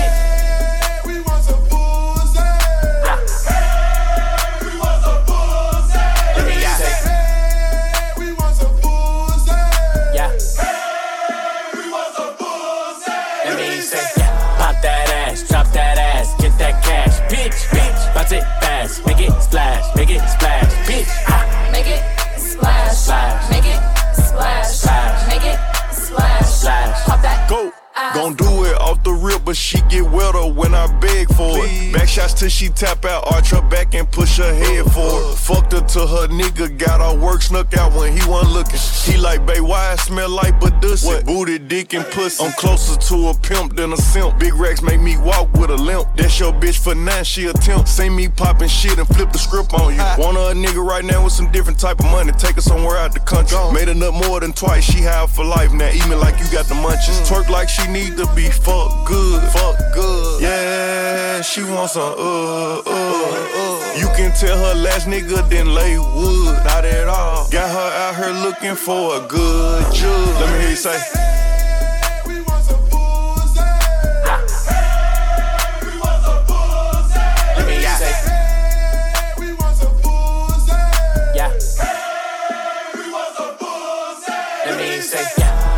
off the rip till she tap out, arch her back and push her head forward. Fucked her till her nigga got all work snuck out when he wasn't looking. He like, babe, why I smell like Badussy? What? Booty, dick, and pussy. I'm closer to a pimp than a simp. Big racks make me walk with a limp. That's your bitch for nine, she attempt. See me popping shit and flip the script on you. Want her a nigga right now with some different type of money. Take her somewhere out the country. Made a nut more than twice. She high for life now. Eat me like you got the munchies. Twerk like she need to be fuck good. Fuck good. Yeah, she wants some uh uh uh. You can tell her last nigga didn't lay wood. Not at all. Got her out here looking for a good judge. Let me hear you say. Let me yeah. say. Yeah. Let me say.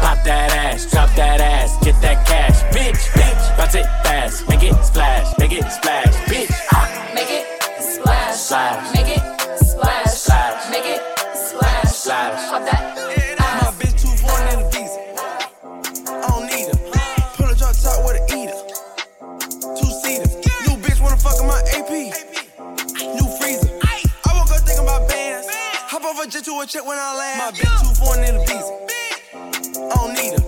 Pop that ass, drop that ass, get that cash, bitch, bitch. Bounce it fast, make it splash, make it splash, bitch. Ah. Make it splash. Splash. Make it splash. Splash. Make it splash. Splash. Pop that. My bitch too foreign in the visa. I don't need her. Pull a drop top with an eater. Two seater. New bitch wanna fuck in my AP. New freezer. I woke up thinking about bands. Hop off a jet to a check when I land. My bitch too foreign in the visa. I don't need her.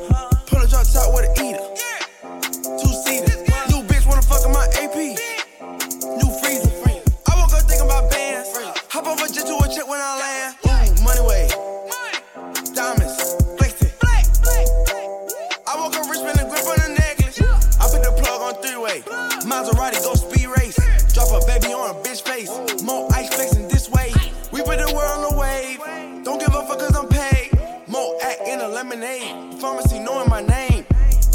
Maserati go speed race. Drop a baby on a bitch face. More ice flexing this way. We put the world on the wave. Don't give a fuck cause I'm paid. More act in a lemonade. Pharmacy knowing my name.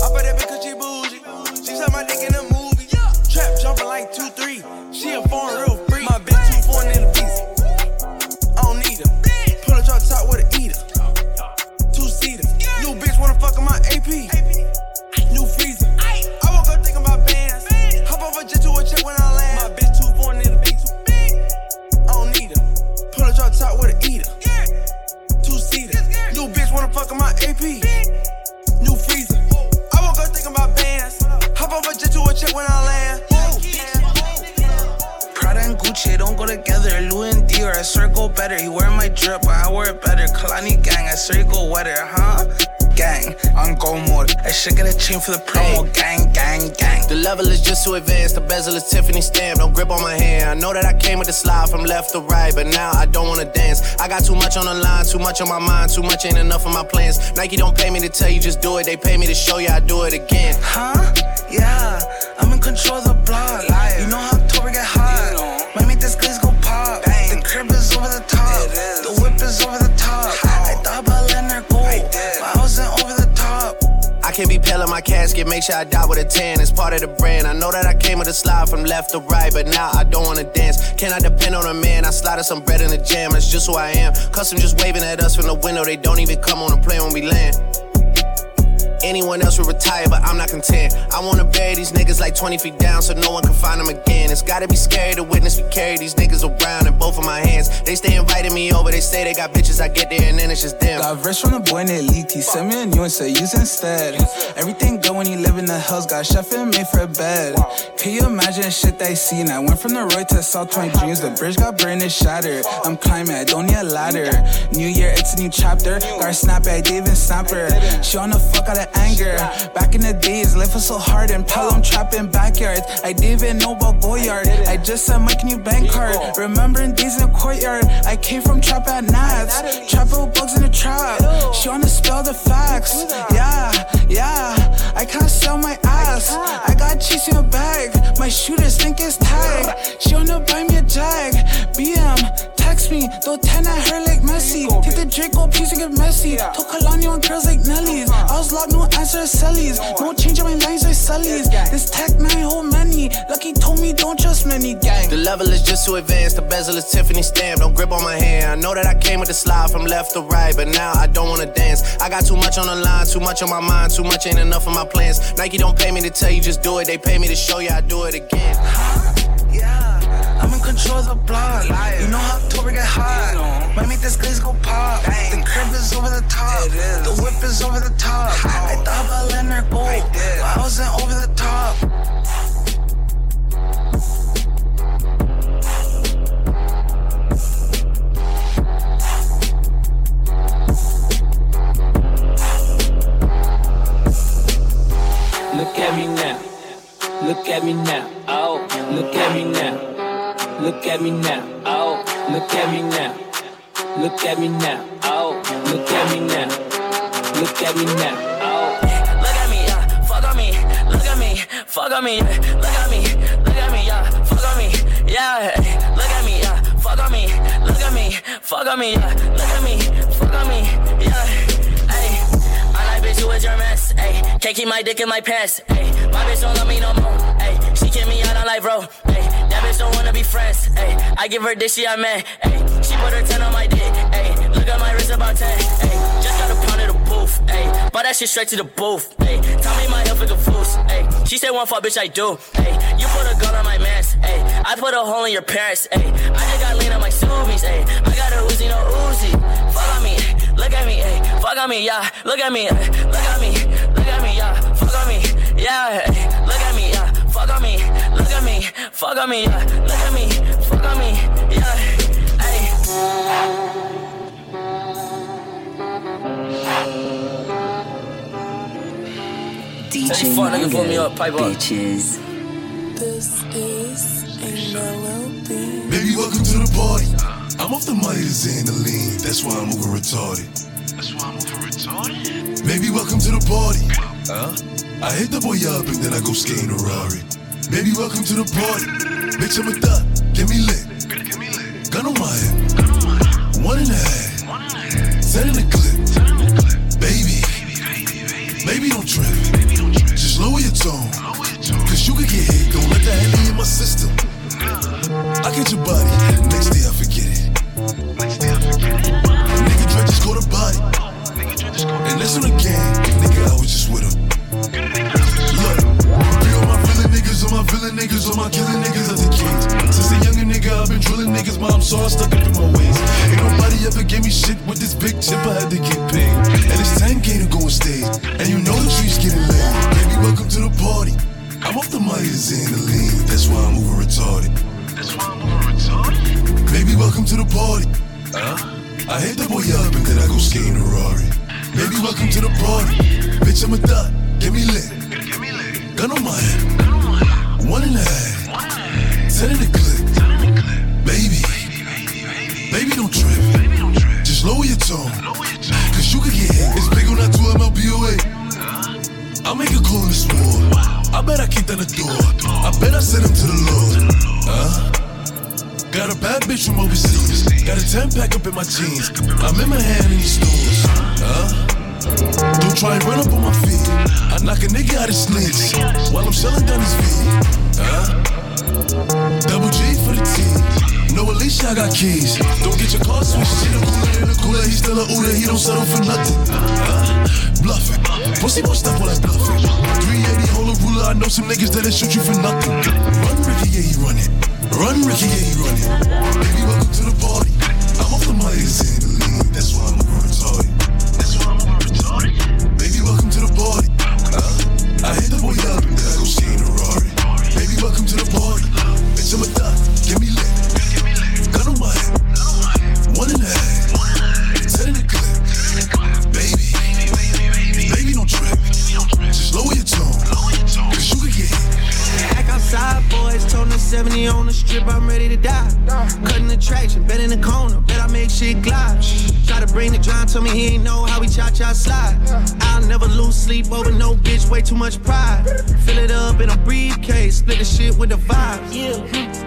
I bet that because she bougie. She suck my dick in a movie. Trap jumping like 2-3. She a foreign real AP. New freezer. I woke up thinking about bands. Hop off a jet to a check when I land. Prada and Gucci don't go together. Louis and Dior, I swear go better. He wear my drip, but I wear it better. Kalani gang, I go wetter, huh? Gang, on go mode. I should get a chain for the promo. Gang, gang, gang. The level is just too advanced. The bezel is Tiffany stamp. Don't grip on my hand. I know that I came with the slide from left to right, but now I don't wanna dance. I got too much on the line, too much on my mind, too much ain't enough of my plans. Nike don't pay me to tell you just do it. They pay me to show you I do it again. Huh? Yeah, I'm in control of the block. You know how Can't be pale in my casket, make sure I die with a tan. It's part of the brand. I know that I came with a slide from left to right, but now I don't wanna dance. Can I depend on a man? I slide some bread in the jam, that's just who I am. Custom just waving at us from the window, they don't even come on the plane when we land. Anyone else would retire, but I'm not content. I wanna bury these niggas like 20 feet down so no one can find them again. It's gotta be scary to witness me carry these niggas around in both of my hands. They stay inviting me over, they say they got bitches, I get there and then it's just them. Got verse from the boy named Leak. He sent me a new and said use instead. Everything good when you live in the hills. Got chef and made for a bed. Can you imagine shit they seen? I went from the road to South 20 dreams. The bridge got burned and shattered. I'm climbing, I don't need a ladder. New year, it's a new chapter. Got her snap I didn't even snap her. She on the fuck out of anger. Back in the days, life was so hard and Pelham trapping backyards. I didn't even know about Goyard. I just sent my new bank card. Remembering days in the courtyard. I came from trap at Nats. Trapping with bugs in the trap. She wanna spell the facts. Yeah, yeah. I can't sell my ass. I got cheese in a bag. My shooters think it's tag. She wanna buy me a jag. BM, text me. Throw 10 at her like Messi. Take the drink, Draco piece and get messy. Told Kalani on girls like Nelly's. I was locked, no answer, Sally's. No change on my lines like Sully's. This tech nine whole many. Lucky told me don't trust many gang. The level is just too advanced. The bezel is Tiffany stamp. Don't grip on my hand. I know that I came with the slide from left to right, but now I don't wanna dance. I got too much on the line, too much on my mind, too much ain't enough of my plans. Nike don't pay me to tell you just do it. They pay me to show you I do it again. Yeah, I'm in control of the block. You know how October get hot. Might make this glaze go pop. The crib is over the top. The whip is over the top. I thought about letting her go, but I wasn't over the top. Look at me now. Look at me now. Oh, look at me now. Look at me now. Oh, look at me now. Look at me now. Oh, look at me now. Look at me now. Oh, look at me, yeah. Fuck on me. Look at me. Fuck on me. Look at me. Look at me, yeah. Fuck on me. Yeah. Look at me, yeah. Fuck on me. Look at me. Fuck on me, yeah. Look at me. Fuck on me, yeah. Hey, I like bitch, with your man. Can't keep my dick in my pants. Hey, my bitch don't love me no more. Hey, she kick me out on life, bro. Hey, that bitch don't wanna be friends. Hey, I give her dick, she a man. Hey, she put her 10 on my dick. Hey, look at my wrist about 10. Hey, just got a pound of the booth. Bought that shit straight to the booth. Hey, tell me my health is a foos. Hey, she said one fuck, bitch, I do. Hey, you put a gun on my mans. Hey, I put a hole in your parents. Hey, I just got lean on my Subies. Hey, I got a Uzi, no Uzi. Fuck on me, look at me. Fuck on me, yeah. Look at me, me, look yeah. Hey, look at me, yeah. Fuck on me, look at me, fuck on me, yeah. Look at me, fuck on me, yeah. Hey. DJ Fuck nigga, put me up, pipe up. bitches. This is a melody. Baby, welcome to the party. I'm off the money to Xandaline. That's why I'm moving retarded. That's why I'm moving retarded. Baby, welcome to the party. Huh? I hit the boy up and then I go skating a Rari. Baby, welcome to the party. Bitch, I'm a thot. Get me lit. Gun on my hip. One and a half. Ten in the clip. Baby. Baby, don't trip. Just lower your tone. Cause you could get hit. Don't let that handy in my system. I get your body. Next day I forget it. Next day I forget it. Nigga Dre just caught a body. And the gang. Nigga, I was just with him. Look, be all my villain niggas, all my villain niggas, all my killing niggas as a kid. Since a younger nigga, I've been drilling niggas, mom, so I stuck up in my ways. Ain't nobody ever gave me shit with this big chip, I had to get paid. And it's 10k to go on stage. And you know the trees getting laid. Baby, welcome to the party. I'm off the Myers and the lean, that's why I'm moving retarded. That's why I'm moving retarded. Baby, welcome to the party. Huh? I hit the boy up and then I go skating Rari. Baby, welcome to the party. Bitch, I'm a thot. Get me lit. Gun on my hip. One and a half. Ten in the clip. Baby. Baby, baby, baby. Baby don't trip. Just lower your tone. Cause you could get hit. It's big on that 2 MLBOA. I'll make a call in this war. I bet I kick down the door. I bet I send him to the Lord. Huh? Got a bad bitch from overseas. Got a 10 pack up in my jeans. I'm in my hand in these stores. Huh? Don't try and run up on my feet. I knock a nigga out his sleeves while I'm selling down his feet. Huh? Double G for the T. No, Alicia, I got keys. Don't get your car switched. She the cooler the cooler. He still a Uda. He don't settle for nothing. Huh? Bluffing. Pussy won't stop all that bluffing. 380 hold a ruler. I know some niggas that'll shoot you for nothing. Run, Ricky, yeah, he run it. Run, Ricky, yeah, he run it. Baby, welcome to the party. I'm off the money, it's told me he ain't know how we cha cha slide. I'll never lose sleep over no bitch, way too much pride. Fill it up in a briefcase, split the shit with the vibes. Yeah.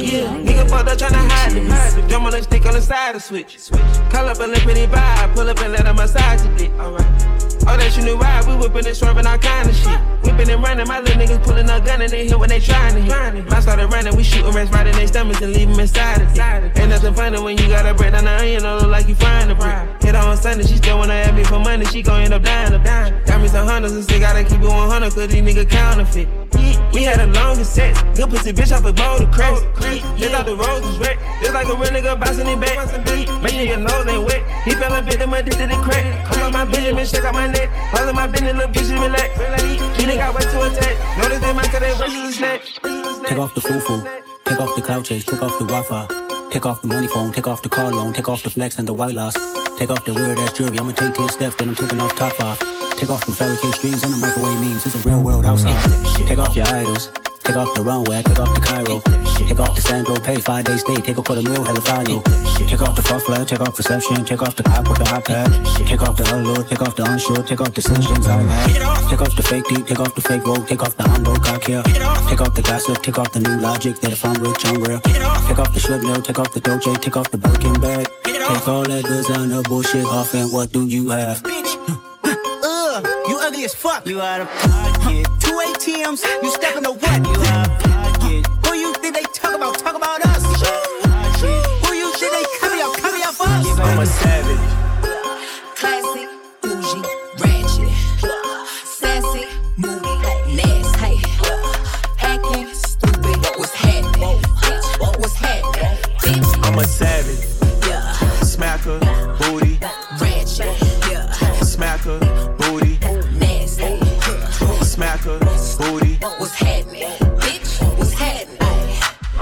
Yeah, nigga fucked up tryna hide the bitch. Jump on the stick on the side of switch. switch. Call up a little pretty vibe, pull up and let her massage the dick. Alright. Oh, that's your new ride. We whipping and swerving all kind of shit. Whipping and running, my little niggas pulling a gun and they hit when they trying to hit. I started running, we shooting rats right in their stomachs and leave them inside of it. Ain't nothing funny when you got a bread on the onion, don't look like you frying the brick. Hit on Sunday, she still wanna ask me for money, she gon' end up dying dying. Got me some hundreds and still gotta keep it 100 cause these niggas counterfeit. We had a longest sex, good pussy bitch off a bowl of cracks. Just like the rose is wet, like a real nigga bouncing it back. Make sure your nose ain't wet. He fell a victim addicted to crack. Come on my Benjamin, check out my neck. All of my business, little bitches relax. He nigga got way to attack. Notice they might cut their verses snack. Take off the foo-foo, take off the cloud chase, took off the Wi-Fi. Take off the money phone, take off the car loan, take off the flex and the white loss. Take off the weird ass jewelry, I'ma take 10 steps, then I'm taking off top off. Take off the fabricate strings and the microwave memes, it's a real world house. Take off your idols, Take off the runway, take off the Cairo. Take off the Sandro, pay five days stay. Take a quarter meal, hella final. Take off the fuck flag, take off reception. Take off the cop with the iPad. Take off the allure, take off the unsure. Take off the sessions I had. Take off the fake deep, take off the fake road. Take off the humble cock here. Take off the gossip, take off the new logic. That if I'm rich, I'm real. Take off the nail, take off the doje, take off the Birkin bag. Take all that designer bullshit off, and what do you have? Ugh, you ugly as fuck. You out of pocket. Two ATMs, you stepping to what? You out of pocket. Who you think they talk about? Talk about us. Who you think they coming out? Coming out for us? I'm a savage. Classy, bougie, ratchet, sassy, moody, nasty, acting stupid. What's happening? Bitch, what's happening? I'm a savage. yeah, Smacker, booty,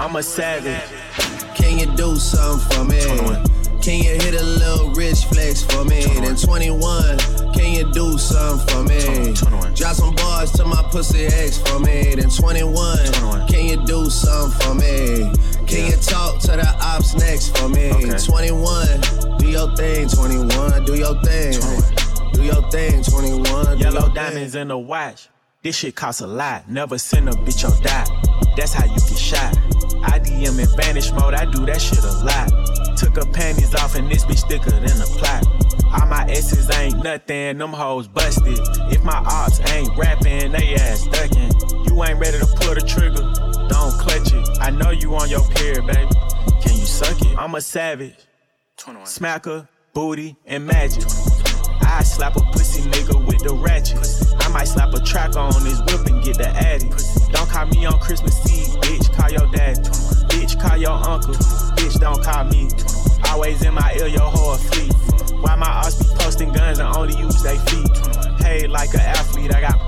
I'm a savage. Can you do something for me? 21. Can you hit a little rich flex for me? Then 21, can you do something for me? 21. Drop some bars to my pussy ex for me. Then 21, can you do something for me? Can you talk to the ops next for me? 21, do your thing, 21, do your thing. Do your thing, 21. do Yellow your diamonds in the watch. This shit costs a lot. Never send a bitch or die. That's how you get shot. I DM in vanish mode. I do that shit a lot. Took her panties off and this bitch thicker than a plot. All my S's ain't nothing. Them hoes busted. If my ops ain't rapping, they ass ducking. You ain't ready to pull the trigger. Don't clutch it. I know you on your period, baby. Can you suck it? I'm a savage. Smacker, booty, and magic. I slap a pussy nigga with the ratchet. I might slap a track on his whip and get the addy. Don't call me on Christmas Eve, bitch. Call your dad. Bitch, call your uncle. Bitch, don't call me. Always in my ear, your whole fleet. Why my ass be posting guns and only use they feet? Paid like an athlete, I got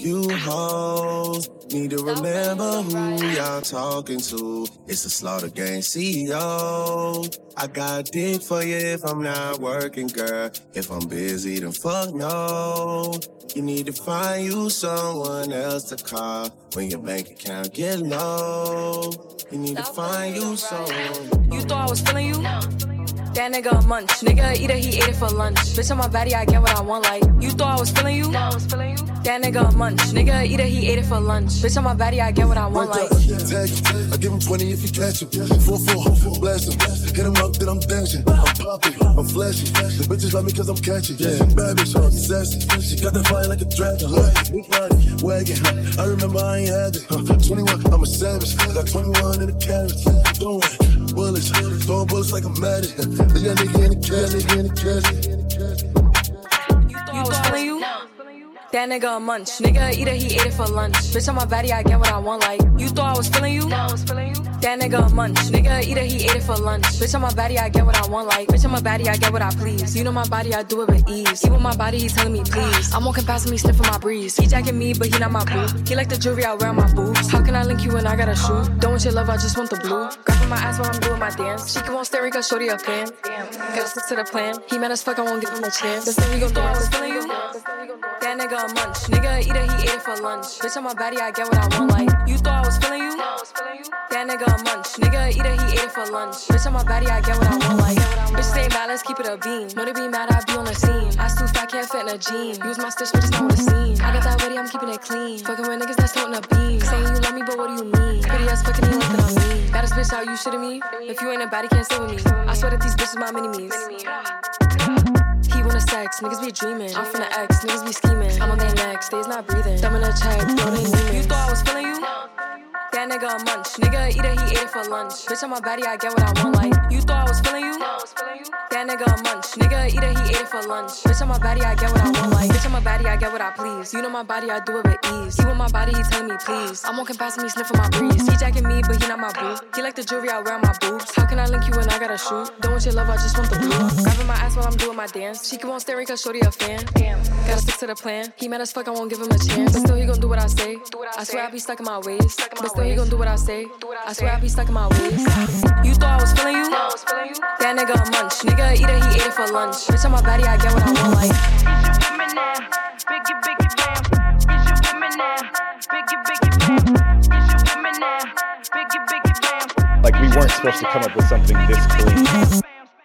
you hoes, need to remember who y'all talking to. It's the Slaughter Gang CEO. I got dick for you if I'm not working, girl. If I'm busy, then fuck no. You need to find you someone else to call when your bank account get low. You need to find you someone. You thought I was feeling you? That nigga a munch. Nigga eat it, he ate it for lunch. Bitch on my body, I get what I want. Like you thought I was feeling you? Thought I was feeling you? That nigga a munch. Nigga eat it, he ate it for lunch. Bitch on my body, I get what I want. Like Tag him. I give him 20 if he catch him. 4 4 4 blast him. Hit him up, then I'm dancing. I'm popping, I'm flashy. The bitches love me cause I'm catchy. Yeah, bad bitch, I'm sassy. She got that fire like a dragon. Huh? Big body, wagon. Huh? I remember I ain't had it. Huh? 21, I'm a savage. Got 21 in the carats. Throwing bullets, throwing bullets like I'm mad at. The young nigga in the cash, That nigga a munch. Nigga eat it, he ate it for lunch. Bitch on my body, I get what I want. Like you thought I was feeling you? No, I was feeling you. That nigga a munch. Nigga eat it, he ate it for lunch. Bitch on my body, I get what I want. Like bitch on my body, I get what I please. You know my body, I do it with ease. He with my body, he telling me please. I'm walking past him, he sniffing my breeze. He jacking me, but he not my boo. He like the jewelry I wear on my boobs. How can I link you when I got a shoe? Don't want your love, I just want the blue. Grabbing my ass while I'm doing my dance. She won't stare, cause shorty a fan. Gotta stick to the plan. He mad as fuck, I won't give him a chance. The thing we gon' do, I was feeling you. That nigga a munch. Nigga eat it, he ate it for lunch. Bitch on my body, I get what I want. Like you thought I was feeling you? That nigga a munch. Nigga eat it, he ate it for lunch. Bitch on my body, I get what I want. Like bitch stay mad, let's keep it a beam. Know to be mad, I be on the scene. Ass too fat, can't fit in a jean. Use my stitch, but it's not it seems. I got that ready, I'm keeping it clean. Fucking with niggas that's floating a beam. Saying you love me, but what do you mean? Pretty ass fucking you looking on me. Baddest bitch out, you shitting me? If you ain't a baddie, can't sit with me. I swear that these bitches my mini me's. He wanna sex, niggas be dreaming. I'm from the X, niggas be scheming. I'm on their necks, they's not breathing. Dumb in a check, no they me. You thought I was feeling you? That nigga a munch. Nigga eat it, he ate it for lunch. Bitch on my body, I get what I want. Like you thought I was feeling you? That nigga a munch. Nigga eat it, he ate it for lunch. Bitch on my body, I get what I want. Like bitch on my body, I get what I please. You know my body, I do it with ease. He with my body, he telling me please. I'm walking past him, he sniffing my breeze. He jacking me, but he not my boo. He like the jewelry I wear on my boobs. How can I link you when I got a shoe? Don't want your love, I just want the blue. Grabbing my ass while I'm doing my dance. She keep on staring cause shorty a fan. Damn. Gotta stick to the plan. He mad as fuck, I won't give him a chance. But still he gon' do what I say. I swear I be stuck in my ways. But still he gon' do what I say. I swear I be stuck in my ways. You thought I was feeling you? That nigga a munch. Nigga eat it, he ate it for lunch. Bitch on my body, I get what I want. Like. Like we weren't supposed to come up with something this clean.